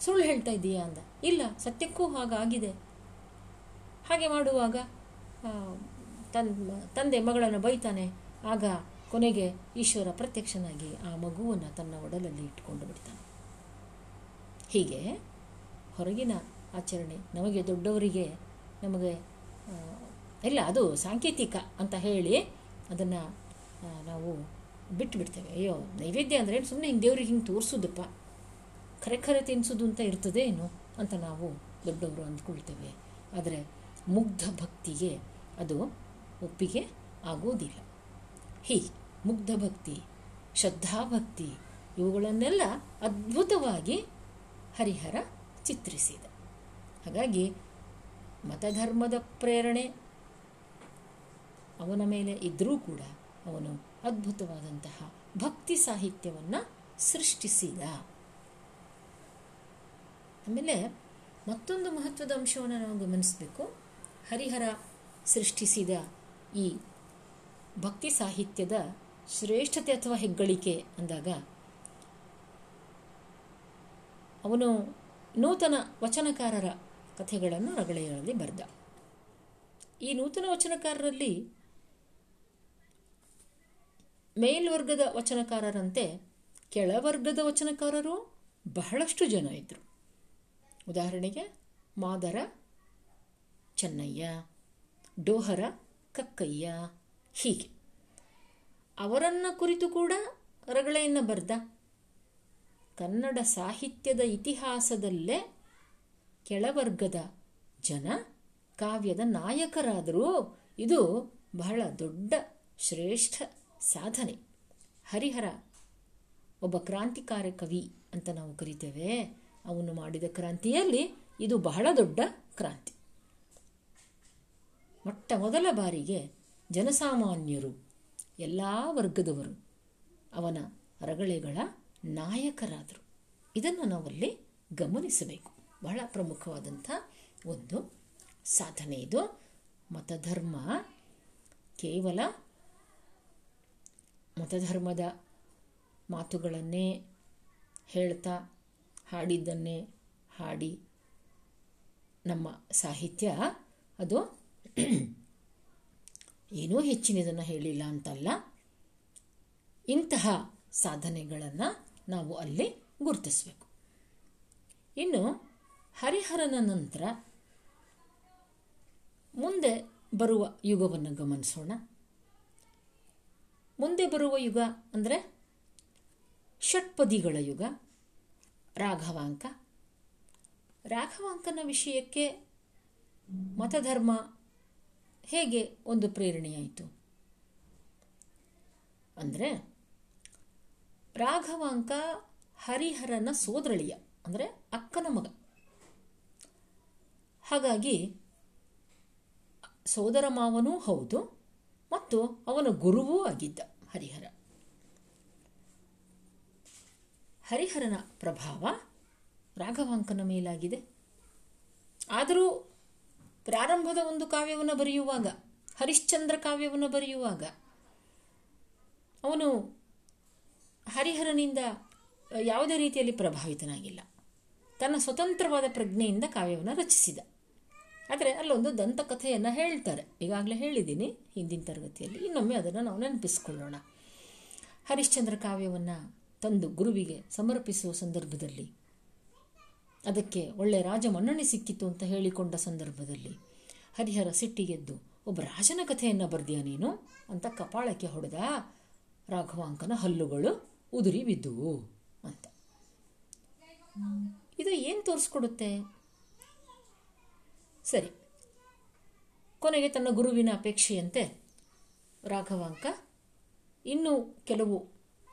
ಸುಳ್ಳು ಹೇಳ್ತಾ ಇದ್ದೀಯಾ ಅಂದ. ಇಲ್ಲ, ಸತ್ಯಕ್ಕೂ ಹಾಗಾಗಿದೆ. ಹಾಗೆ ಮಾಡುವಾಗ ಆ, ತನ್ ತಂದೆ ಮಗಳನ್ನು ಬೈತಾನೆ ಆಗ ಕೊನೆಗೆ ಈಶ್ವರ ಪ್ರತ್ಯಕ್ಷನಾಗಿ ಆ ಮಗುವನ್ನು ತನ್ನ ಒಡಲಲ್ಲಿ ಇಟ್ಕೊಂಡು ಬಿಡ್ತಾನೆ. ಹೀಗೆ ಹೊರಗಿನ ಆಚರಣೆ ನಮಗೆ ದೊಡ್ಡವರಿಗೆ ನಮಗೆ ಇಲ್ಲ ಅದು ಸಾಂಕೇತಿಕ ಅಂತ ಹೇಳಿ ಅದನ್ನು ನಾವು ಬಿಟ್ಟು ಬಿಡ್ತೇವೆ ಅಯ್ಯೋ ನೈವೇದ್ಯ ಅಂದರೆ ಸುಮ್ಮನೆ ಹಿಂಗೆ ದೇವ್ರಿಗೆ ಹಿಂಗೆ ತೋರಿಸೋದಪ್ಪ. ಖರೆ ಖರೆ ತಿನ್ನಿಸೋದು ಅಂತ ಇರ್ತದೆ ಏನು ಅಂತ ನಾವು ದೊಡ್ಡವರು ಅಂದ್ಕೊಳ್ತೇವೆ. ಆದರೆ ಮುಗ್ಧ ಭಕ್ತಿಗೆ ಅದು ಒಪ್ಪಿಗೆ ಆಗೋದಿಲ್ಲ. ಹೀಗೆ ಮುಗ್ಧ ಭಕ್ತಿ ಶ್ರದ್ಧಾಭಕ್ತಿ ಇವುಗಳನ್ನೆಲ್ಲ ಅದ್ಭುತವಾಗಿ ಹರಿಹರ ಚಿತ್ರಿಸಿದ. ಹಾಗಾಗಿ ಮತಧರ್ಮದ ಪ್ರೇರಣೆ ಅವನ ಮೇಲೆ ಇದ್ದರೂ ಕೂಡ ಅವನು ಅದ್ಭುತವಾದಂತಹ ಭಕ್ತಿ ಸಾಹಿತ್ಯವನ್ನು ಸೃಷ್ಟಿಸಿದ. ಆಮೇಲೆ ಮತ್ತೊಂದು ಮಹತ್ವದ ಅಂಶವನ್ನು ನಾವು ಗಮನಿಸಬೇಕು. ಹರಿಹರ ಸೃಷ್ಟಿಸಿದ ಈ ಭಕ್ತಿ ಸಾಹಿತ್ಯದ ಶ್ರೇಷ್ಠತೆ ಅಥವಾ ಹೆಗ್ಗಳಿಕೆ ಅಂದಾಗ, ಅವನು ನೂತನ ವಚನಕಾರರ ಕಥೆಗಳನ್ನು ರಗಳೆಯಲ್ಲಿ ಬರೆದ. ಈ ನೂತನ ವಚನಕಾರರಲ್ಲಿ ಮೇಲ್ವರ್ಗದ ವಚನಕಾರರಂತೆ ಕೆಳವರ್ಗದ ವಚನಕಾರರು ಬಹಳಷ್ಟು ಜನ ಇದ್ದರು ಉದಾಹರಣೆಗೆ, ಮಾದರ ಚೆನ್ನಯ್ಯ, ಡೋಹರ ಕಕ್ಕಯ್ಯ ಹೀಗೆ. ಅವರನ್ನು ಕುರಿತು ಕೂಡ ರಗಳೆಯನ್ನು ಬರೆದ. ಕನ್ನಡ ಸಾಹಿತ್ಯದ ಇತಿಹಾಸದಲ್ಲೇ ಕೆಳವರ್ಗದ ಜನ ಕಾವ್ಯದ ನಾಯಕರಾದರೂ ಇದು ಬಹಳ ದೊಡ್ಡ ಶ್ರೇಷ್ಠ ಸಾಧನೆ. ಹರಿಹರ ಒಬ್ಬ ಕ್ರಾಂತಿಕಾರಿ ಕವಿ ಅಂತ ನಾವು ಕರಿತೇವೆ. ಅವನು ಮಾಡಿದ ಕ್ರಾಂತಿಯಲ್ಲಿ ಇದು ಬಹಳ ದೊಡ್ಡ ಕ್ರಾಂತಿ. ಮೊಟ್ಟ ಮೊದಲ ಬಾರಿಗೆ ಜನಸಾಮಾನ್ಯರು, ಎಲ್ಲ ವರ್ಗದವರು ಅವನ ರಗಳೆಗಳ ನಾಯಕರಾದರು. ಇದನ್ನು ನಾವಲ್ಲಿ ಗಮನಿಸಬೇಕು. ಬಹಳ ಪ್ರಮುಖವಾದಂಥ ಒಂದು ಸಾಧನೆ ಇದು. ಮತಧರ್ಮ ಕೇವಲ ಮತಧರ್ಮದ ಮಾತುಗಳನ್ನೇ ಹೇಳ್ತಾ, ಹಾಡಿದ್ದನ್ನೇ ಹಾಡಿ ನಮ್ಮ ಸಾಹಿತ್ಯ ಅದು ಏನೂ ಹೆಚ್ಚಿನದನ್ನು ಹೇಳಿಲ್ಲ ಅಂತಲ್ಲ. ಇಂತಹ ಸಾಧನೆಗಳನ್ನು ನಾವು ಅಲ್ಲಿ ಗುರುತಿಸಬೇಕು. ಇನ್ನು ಹರಿಹರನ ನಂತರ ಮುಂದೆ ಬರುವ ಯುಗವನ್ನು ಗಮನಿಸೋಣ. ಮುಂದೆ ಬರುವ ಯುಗ ಅಂದರೆ ಷಟ್ಪದಿಗಳ ಯುಗ, ರಾಘವಾಂಕ. ರಾಘವಾಂಕನ ವಿಷಯಕ್ಕೆ ಮತಧರ್ಮ ಹೇಗೆ ಒಂದು ಪ್ರೇರಣೆಯಾಯಿತು? ಅಂದರೆ ರಾಘವಾಂಕ ಹರಿಹರನ ಸೋದರಳಿಯ, ಅಂದರೆ ಅಕ್ಕನ ಮಗ. ಹಾಗಾಗಿ ಸೋದರ ಮಾವನೂ ಹೌದು, ಮತ್ತು ಅವನ ಗುರುವೂ ಆಗಿದ್ದ ಹರಿಹರ. ಹರಿಹರನ ಪ್ರಭಾವ ರಾಘವಾಂಕನ ಮೇಲಾಗಿದೆ. ಆದರೂ ಪ್ರಾರಂಭದ ಒಂದು ಕಾವ್ಯವನ್ನು ಬರೆಯುವಾಗ, ಹರಿಶ್ಚಂದ್ರ ಕಾವ್ಯವನ್ನು ಬರೆಯುವಾಗ, ಅವನು ಹರಿಹರನಿಂದ ಯಾವುದೇ ರೀತಿಯಲ್ಲಿ ಪ್ರಭಾವಿತನಾಗಿಲ್ಲ. ತನ್ನ ಸ್ವತಂತ್ರವಾದ ಪ್ರಜ್ಞೆಯಿಂದ ಕಾವ್ಯವನ್ನು ರಚಿಸಿದ. ಆದರೆ ಅಲ್ಲೊಂದು ದಂತಕಥೆಯನ್ನು ಹೇಳ್ತಾರೆ. ಈಗಾಗಲೇ ಹೇಳಿದ್ದೀನಿ, ಹಿಂದಿನ ತರಗತಿಯಲ್ಲಿ. ಇನ್ನೊಮ್ಮೆ ಅದನ್ನು ನಾವು ನೆನಪಿಸ್ಕೊಳ್ಳೋಣ. ಹರಿಶ್ಚಂದ್ರ ಕಾವ್ಯವನ್ನು ತಂದು ಗುರುವಿಗೆ ಸಮರ್ಪಿಸುವ ಸಂದರ್ಭದಲ್ಲಿ ಅದಕ್ಕೆ ಒಳ್ಳೆಯ ರಾಜ ಮನ್ನಣೆ ಸಿಕ್ಕಿತು ಅಂತ ಹೇಳಿಕೊಂಡ ಸಂದರ್ಭದಲ್ಲಿ, ಹರಿಹರ ಸಿಟ್ಟಿಗೆದ್ದು, ಒಬ್ಬ ರಾಜನ ಕಥೆಯನ್ನು ಬರ್ದಿಯಾ ನೀನು? ಅಂತ ಕಪಾಳಕ್ಕೆ ಹೊಡೆದ ರಾಘವಾಂಕನ ಹಲ್ಲುಗಳು ಉದುರಿ ಬಿದ್ದುವು ಅಂತ. ಇದು ಏನು ತೋರಿಸ್ಕೊಡುತ್ತೆ? ಸರಿ, ಕೊನೆಗೆ ತನ್ನ ಗುರುವಿನ ಅಪೇಕ್ಷೆಯಂತೆ ರಾಘವಾಂಕ ಇನ್ನೂ ಕೆಲವು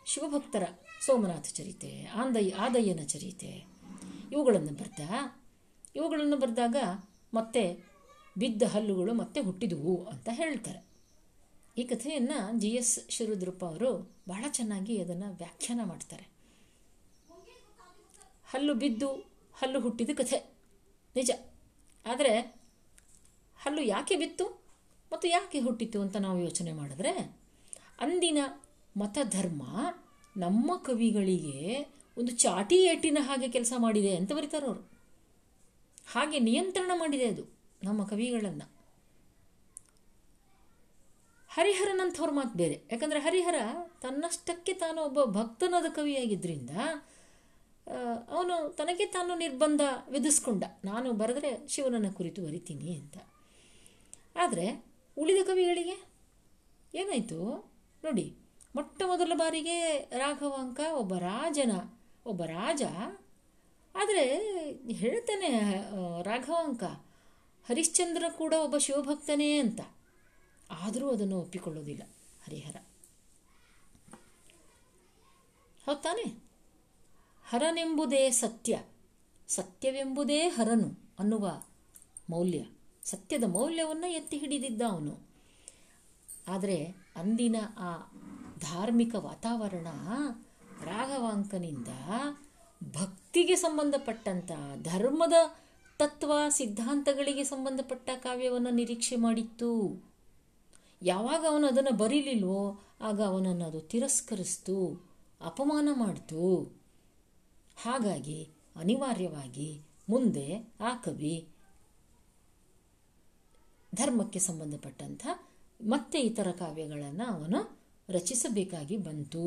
ಶಿವಭಕ್ತರ ಸೋಮನಾಥ ಚರಿತೆ ಆಂದಯ್ಯ ಆದಯ್ಯನ ಚರಿತೆ ಇವುಗಳನ್ನು ಬರೆದ ಇವುಗಳನ್ನು ಬರೆದಾಗ ಮತ್ತೆ ಬಿದ್ದ ಹಲ್ಲುಗಳು ಮತ್ತೆ ಹುಟ್ಟಿದುವು ಅಂತ ಹೇಳ್ತಾರೆ. ಈ ಕಥೆಯನ್ನು ಜಿ ಎಸ್ ಶಿರುದ್ರಪ್ಪ ಅವರು ಬಹಳ ಚೆನ್ನಾಗಿ ಅದನ್ನು ವ್ಯಾಖ್ಯಾನ ಮಾಡ್ತಾರೆ. ಹಲ್ಲು ಬಿದ್ದು ಹಲ್ಲು ಹುಟ್ಟಿದ ಕಥೆ. ನಿಜ. ಆದರೆ ಹಲ್ಲು ಯಾಕೆ ಬಿತ್ತು ಮತ್ತು ಯಾಕೆ ಹುಟ್ಟಿತು ಅಂತ ನಾವು ಯೋಚನೆ ಮಾಡಿದ್ರೆ ಅಂದಿನ ಮತಧರ್ಮ ನಮ್ಮ ಕವಿಗಳಿಗೆ ಒಂದು ಚಾಟಿ ಏಟಿನ ಹಾಗೆ ಕೆಲಸ ಮಾಡಿದೆ ಅಂತ ಬರೀತಾರೆ ಅವರು. ಹಾಗೆ ನಿಯಂತ್ರಣ ಮಾಡಿದೆ ಅದು, ನಮ್ಮ ಕವಿಗಳನ್ನು. ಹರಿಹರನಂಥವ್ರ ಮಾತು ಬೇರೆ. ಯಾಕಂದರೆ ಹರಿಹರ ತನ್ನಷ್ಟಕ್ಕೆ ತಾನು ಒಬ್ಬ ಭಕ್ತನಾದ ಕವಿಯಾಗಿದ್ದರಿಂದ ಅವನು ತನಗೆ ತಾನು ನಿರ್ಬಂಧ ವಿಧಿಸ್ಕೊಂಡ. ನಾನು ಬರೆದ್ರೆ ಶಿವನನ್ನು ಕುರಿತು ಬರಿತೀನಿ ಅಂತ. ಆದರೆ ಉಳಿದ ಕವಿಗಳಿಗೆ ಏನಾಯಿತು? ನೋಡಿ, ಮೊಟ್ಟ ಮೊದಲ ಬಾರಿಗೆ ರಾಘವಾಂಕ ಒಬ್ಬ ರಾಜನ ಒಬ್ಬ ರಾಜ, ಆದರೆ ಹೇಳ್ತಾನೆ ರಾಘವಾಂಕ, ಹರಿಶ್ಚಂದ್ರ ಕೂಡ ಒಬ್ಬ ಶಿವಭಕ್ತನೇ ಅಂತ. ಆದರೂ ಅದನ್ನು ಒಪ್ಪಿಕೊಳ್ಳೋದಿಲ್ಲ, ಹರಿಹರ. ಹೌದಾನೆ ಹರನೆಂಬುದೇ ಸತ್ಯ. ಸತ್ಯವೆಂಬುದೇ ಹರನು ಅನ್ನುವ ಮೌಲ್ಯ. ಸತ್ಯದ ಮೌಲ್ಯವನ್ನು ಎತ್ತಿ ಹಿಡಿದಿದ್ದ ಅವನು. ಆದರೆ ಅಂದಿನ ಆ ಧಾರ್ಮಿಕ ವಾತಾವರಣ ರಾಘವಾಂಕನಿಂದ ಭಕ್ತಿಗೆ ಸಂಬಂಧಪಟ್ಟಂಥ ಧರ್ಮದ ತತ್ವ ಸಿದ್ಧಾಂತಗಳಿಗೆ ಸಂಬಂಧಪಟ್ಟ ಕಾವ್ಯವನ್ನು ನಿರೀಕ್ಷೆ ಮಾಡಿತ್ತು. ಯಾವಾಗ ಅವನು ಅದನ್ನು ಬರೀಲಿಲ್ವೋ ಆಗ ಅವನನ್ನು ಅದು ತಿರಸ್ಕರಿಸ್ತು, ಅಪಮಾನ ಮಾಡ್ತು. ಹಾಗಾಗಿ ಅನಿವಾರ್ಯವಾಗಿ ಮುಂದೆ ಆ ಕವಿ ಧರ್ಮಕ್ಕೆ ಸಂಬಂಧಪಟ್ಟಂಥ ಮತ್ತೆ ಇತರ ಕಾವ್ಯಗಳನ್ನು ಅವನು ರಚಿಸಬೇಕಾಗಿ ಬಂತು.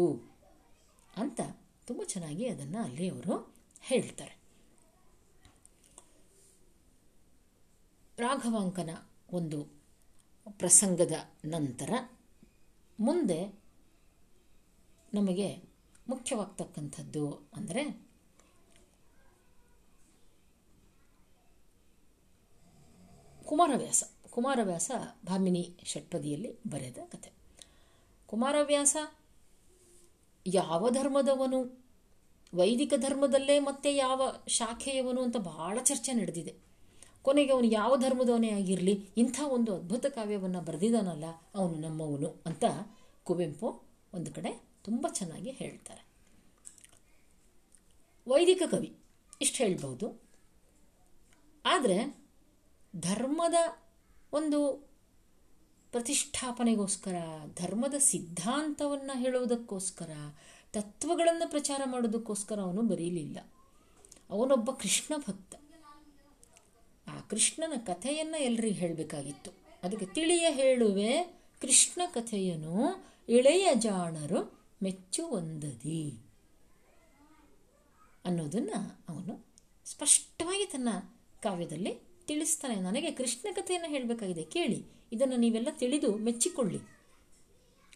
ಅಂತ ತುಂಬ ಚೆನ್ನಾಗಿ ಅದನ್ನು ಅಲ್ಲಿ ಅವರು ಹೇಳ್ತಾರೆ. ರಾಘವಾಂಕನ ಒಂದು ಪ್ರಸಂಗದ ನಂತರ ಮುಂದೆ ನಮಗೆ ಮುಖ್ಯವಾಗ್ತಕ್ಕಂಥದ್ದು ಅಂದರೆ ಕುಮಾರವ್ಯಾಸ. ಕುಮಾರವ್ಯಾಸ ಭಾಮಿನಿ ಷಟ್ಪದಿಯಲ್ಲಿ ಬರೆದ ಕತೆ. ಕುಮಾರವ್ಯಾಸ ಯಾವ ಧರ್ಮದವನು? ವೈದಿಕ ಧರ್ಮದಲ್ಲೇ ಮತ್ತೆ ಯಾವ ಶಾಖೆಯವನು ಅಂತ ಬಹಳ ಚರ್ಚೆ ನಡೆದಿದೆ. ಕೊನೆಗೆ ಅವನು ಯಾವ ಧರ್ಮದವನೇ ಆಗಿರಲಿ, ಇಂಥ ಒಂದು ಅದ್ಭುತ ಕಾವ್ಯವನ್ನು ಬರೆದಿದ್ದಾನಲ್ಲ, ಅವನು ನಮ್ಮವನು ಅಂತ ಕುವೆಂಪು ಒಂದು ಕಡೆ ತುಂಬ ಚೆನ್ನಾಗಿ ಹೇಳ್ತಾರೆ. ವೈದಿಕ ಕವಿ, ಇಷ್ಟು ಹೇಳ್ಬೋದು ಆದರೆ ಧರ್ಮದ ಒಂದು ಪ್ರತಿಷ್ಠಾಪನೆಗೋಸ್ಕರ, ಧರ್ಮದ ಸಿದ್ಧಾಂತವನ್ನು ಹೇಳುವುದಕ್ಕೋಸ್ಕರ, ತತ್ವಗಳನ್ನು ಪ್ರಚಾರ ಮಾಡೋದಕ್ಕೋಸ್ಕರ ಅವನು ಬರೀಲಿಲ್ಲ. ಅವನೊಬ್ಬ ಕೃಷ್ಣ ಭಕ್ತ. ಆ ಕೃಷ್ಣನ ಕಥೆಯನ್ನು ಎಲ್ರಿಗೆ ಹೇಳಬೇಕಾಗಿತ್ತು. ಅದಕ್ಕೆ ತಿಳಿಯ ಹೇಳುವೆ, ಕೃಷ್ಣ ಕಥೆಯನ್ನು ಇಳೆಯ ಜಾಣರು ಮೆಚ್ಚುವಂದದಿ ಅನ್ನೋದನ್ನು ಅವನು ಸ್ಪಷ್ಟವಾಗಿ ತನ್ನ ಕಾವ್ಯದಲ್ಲಿ ತಿಳಿಸ್ತಾನೆ. ನನಗೆ ಕೃಷ್ಣ ಕಥೆಯನ್ನು ಹೇಳಬೇಕಾಗಿದೆ, ಕೇಳಿ. ಇದನ್ನು ನೀವೆಲ್ಲ ತಿಳಿದು ಮೆಚ್ಚಿಕೊಳ್ಳಿ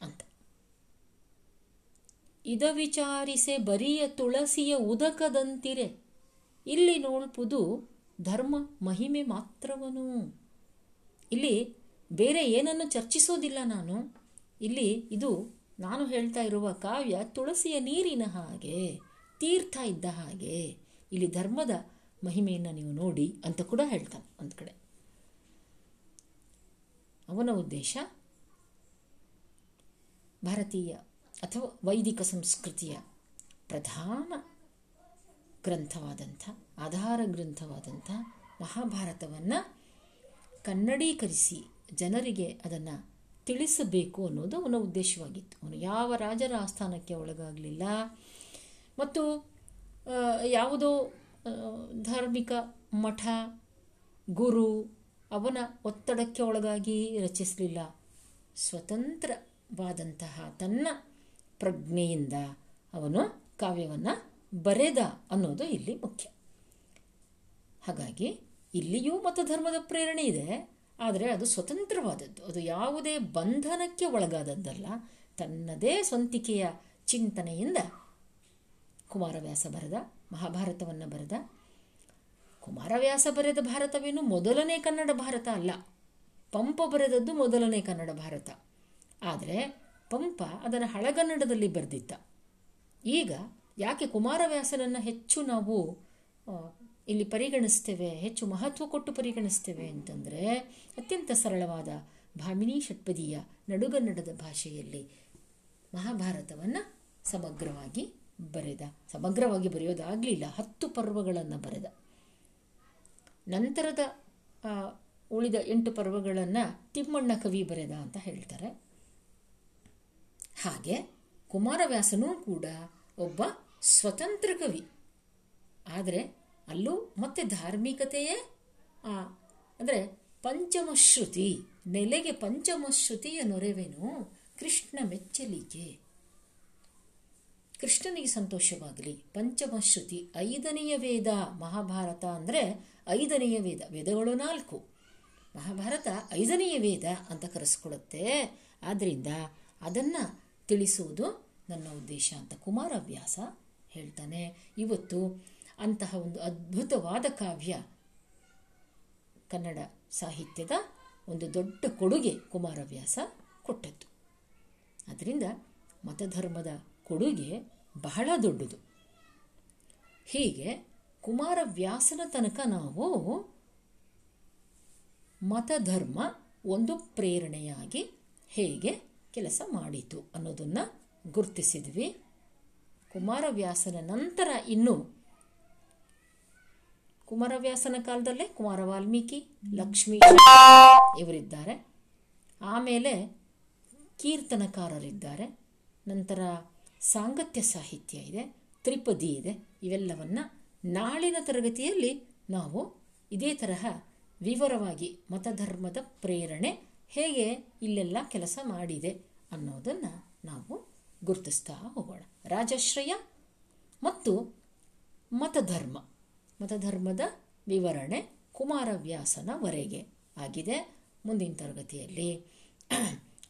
ಅಂತ. ಇದ ವಿಚಾರಿಸೆ ಬರಿಯ ತುಳಸಿಯ ಉದಕದಂತಿರೆ. ಇಲ್ಲಿ ನೋಳ್ಪುದು ಧರ್ಮ ಮಹಿಮೆ ಮಾತ್ರವನು. ಇಲ್ಲಿ ಬೇರೆ ಏನನ್ನು ಚರ್ಚಿಸೋದಿಲ್ಲ ನಾನು. ಇಲ್ಲಿ ಇದು ನಾನು ಹೇಳ್ತಾ ಇರುವ ಕಾವ್ಯ ತುಳಸಿಯ ನೀರಿನ ಹಾಗೆ, ತೀರ್ಥ ಇದ್ದ ಹಾಗೆ. ಇಲ್ಲಿ ಧರ್ಮದ ಮಹಿಮೆಯನ್ನು ನೀವು ನೋಡಿ ಅಂತ ಕೂಡ ಹೇಳ್ತಾನೆ ಒಂದು ಕಡೆ. ಅವನ ಉದ್ದೇಶ ಭಾರತೀಯ ಅಥವಾ ವೈದಿಕ ಸಂಸ್ಕೃತಿಯ ಪ್ರಧಾನ ಗ್ರಂಥವಾದಂಥ, ಆಧಾರ ಗ್ರಂಥವಾದಂಥ ಮಹಾಭಾರತವನ್ನು ಕನ್ನಡೀಕರಿಸಿ ಜನರಿಗೆ ಅದನ್ನು ತಿಳಿಸಬೇಕು ಅನ್ನೋದು ಅವನ ಉದ್ದೇಶವಾಗಿತ್ತು. ಅವನು ಯಾವ ರಾಜರ ಆಸ್ಥಾನಕ್ಕೆ ಒಳಗಾಗಲಿಲ್ಲ. ಮತ್ತು ಯಾವುದೋ ಧಾರ್ಮಿಕ ಮಠ, ಗುರು ಅವನ ಒತ್ತಡಕ್ಕೆ ಒಳಗಾಗಿ ರಚಿಸಲಿಲ್ಲ. ಸ್ವತಂತ್ರವಾದಂತಹ ತನ್ನ ಪ್ರಜ್ಞೆಯಿಂದ ಅವನು ಕಾವ್ಯವನ್ನು ಬರೆದ ಅನ್ನೋದು ಇಲ್ಲಿ ಮುಖ್ಯ. ಹಾಗಾಗಿ ಇಲ್ಲಿಯೂ ಮತಧರ್ಮದ ಪ್ರೇರಣೆ ಇದೆ, ಆದರೆ ಅದು ಸ್ವತಂತ್ರವಾದದ್ದು. ಅದು ಯಾವುದೇ ಬಂಧನಕ್ಕೆ ಒಳಗಾದದ್ದಲ್ಲ, ತನ್ನದೇ ಸ್ವಂತಿಕೆಯ ಚಿಂತನೆಯಿಂದ ಕುಮಾರವ್ಯಾಸ ಬರೆದ, ಮಹಾಭಾರತವನ್ನು ಬರೆದ ಕುಮಾರವ್ಯಾಸ ಬರೆದ ಭಾರತವೇನು? ಮೊದಲನೇ ಕನ್ನಡ ಭಾರತ ಅಲ್ಲ. ಪಂಪ ಬರೆದದ್ದು ಮೊದಲನೇ ಕನ್ನಡ ಭಾರತ. ಆದರೆ ಪಂಪ ಅದನ್ನು ಹಳಗನ್ನಡದಲ್ಲಿ ಬರೆದಿದ್ದ. ಈಗ ಯಾಕೆ ಕುಮಾರವ್ಯಾಸನನ್ನು ಹೆಚ್ಚು ನಾವು ಇಲ್ಲಿ ಪರಿಗಣಿಸ್ತೇವೆ, ಹೆಚ್ಚು ಮಹತ್ವ ಕೊಟ್ಟು ಪರಿಗಣಿಸ್ತೇವೆ ಅಂತಂದರೆ ಅತ್ಯಂತ ಸರಳವಾದ ಭಾಮಿನಿ ಷಟ್ಪದಿಯ ನಡುಗನ್ನಡದ ಭಾಷೆಯಲ್ಲಿ ಮಹಾಭಾರತವನ್ನು ಸಮಗ್ರವಾಗಿ ಬರೆದ. ಸಮಗ್ರವಾಗಿ ಬರೆಯೋದಾಗಲಿಲ್ಲ, ಹತ್ತು ಪರ್ವಗಳನ್ನು ಬರೆದ. ನಂತರದ ಉಳಿದ ಎಂಟು ಪರ್ವಗಳನ್ನು ತಿಮ್ಮಣ್ಣ ಕವಿ ಬರೆದ ಅಂತ ಹೇಳ್ತಾರೆ. ಹಾಗೆ ಕುಮಾರವ್ಯಾಸನೂ ಕೂಡ ಒಬ್ಬ ಸ್ವತಂತ್ರ ಕವಿ. ಆದರೆ ಅಲ್ಲೂ ಮತ್ತೆ ಧಾರ್ಮಿಕತೆಯೇ ಅಂದರೆ ಪಂಚಮಶ್ರುತಿ, ನೆಲೆಗೆ ಪಂಚಮಶ್ರುತಿಯ ನೊರೆವೇನು ಕೃಷ್ಣ ಮೆಚ್ಚಲಿಗೆ. ಕೃಷ್ಣನಿಗೆ ಸಂತೋಷವಾಗಲಿ. ಪಂಚಮಶ್ರುತಿ ಐದನೆಯ ವೇದ ಮಹಾಭಾರತ ಅಂದರೆ ಐದನೆಯ ವೇದ. ವೇದಗಳು ನಾಲ್ಕು. ಮಹಾಭಾರತ ಐದನೆಯ ವೇದ ಅಂತ ಕರೆಸ್ಕೊಡುತ್ತೆ. ಆದ್ದರಿಂದ ಅದನ್ನು ತಿಳಿಸುವುದು ನನ್ನ ಉದ್ದೇಶ ಅಂತ ಕುಮಾರವ್ಯಾಸ ಹೇಳ್ತಾನೆ. ಇವತ್ತು ಅಂತಹ ಒಂದು ಅದ್ಭುತವಾದ ಕಾವ್ಯ ಕನ್ನಡ ಸಾಹಿತ್ಯದ ಒಂದು ದೊಡ್ಡ ಕೊಡುಗೆ ಕುಮಾರವ್ಯಾಸ ಕೊಟ್ಟದ್ದು. ಅದರಿಂದ ಮತಧರ್ಮದ ಕೊಡುಗೆ ಬಹಳ ದೊಡ್ಡದು. ಹೀಗೆ ಕುಮಾರವ್ಯಾಸನ ತನಕ ನಾವು ಮತಧರ್ಮ ಒಂದು ಪ್ರೇರಣೆಯಾಗಿ ಹೇಗೆ ಕೆಲಸ ಮಾಡಿತು ಅನ್ನೋದನ್ನು ಗುರುತಿಸಿದ್ವಿ. ಕುಮಾರವ್ಯಾಸನ ನಂತರ ಇನ್ನು ಕುಮಾರವ್ಯಾಸನ ಕಾಲದಲ್ಲೇ ಕುಮಾರ ವಾಲ್ಮೀಕಿ, ಲಕ್ಷ್ಮೀ ಇವರಿದ್ದಾರೆ. ಆಮೇಲೆ ಕೀರ್ತನಕಾರರಿದ್ದಾರೆ. ನಂತರ ಸಾಂಗತ್ಯ ಸಾಹಿತ್ಯ ಇದೆ, ತ್ರಿಪದಿ ಇದೆ. ಇವೆಲ್ಲವನ್ನು ನಾಳಿನ ತರಗತಿಯಲ್ಲಿ ನಾವು ಇದೇ ತರಹ ವಿವರವಾಗಿ ಮತಧರ್ಮದ ಪ್ರೇರಣೆ ಹೇಗೆ ಇಲ್ಲೆಲ್ಲ ಕೆಲಸ ಮಾಡಿದೆ ಅನ್ನೋದನ್ನು ನಾವು ಗುರುತಿಸ್ತಾ ಹೋಗೋಣ. ರಾಜಶ್ರಯ ಮತ್ತು ಮತಧರ್ಮ. ಮತಧರ್ಮದ ವಿವರಣೆ ಕುಮಾರವ್ಯಾಸನವರೆಗೆ ಆಗಿದೆ. ಮುಂದಿನ ತರಗತಿಯಲ್ಲಿ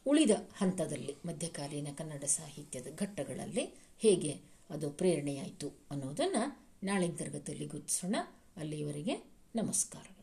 ಉಳಿದ ಹಂತದಲ್ಲಿ ಮಧ್ಯಕಾಲೀನ ಕನ್ನಡ ಸಾಹಿತ್ಯದ ಘಟ್ಟಗಳಲ್ಲಿ ಹೇಗೆ ಅದು ಪ್ರೇರಣೆಯಾಯಿತು ಅನ್ನೋದನ್ನು ನಾಳಿನ ತರಗತಿಯಲ್ಲಿ ಗುರುತಿಸೋಣ. ಅಲ್ಲಿಯವರೆಗೆ ನಮಸ್ಕಾರ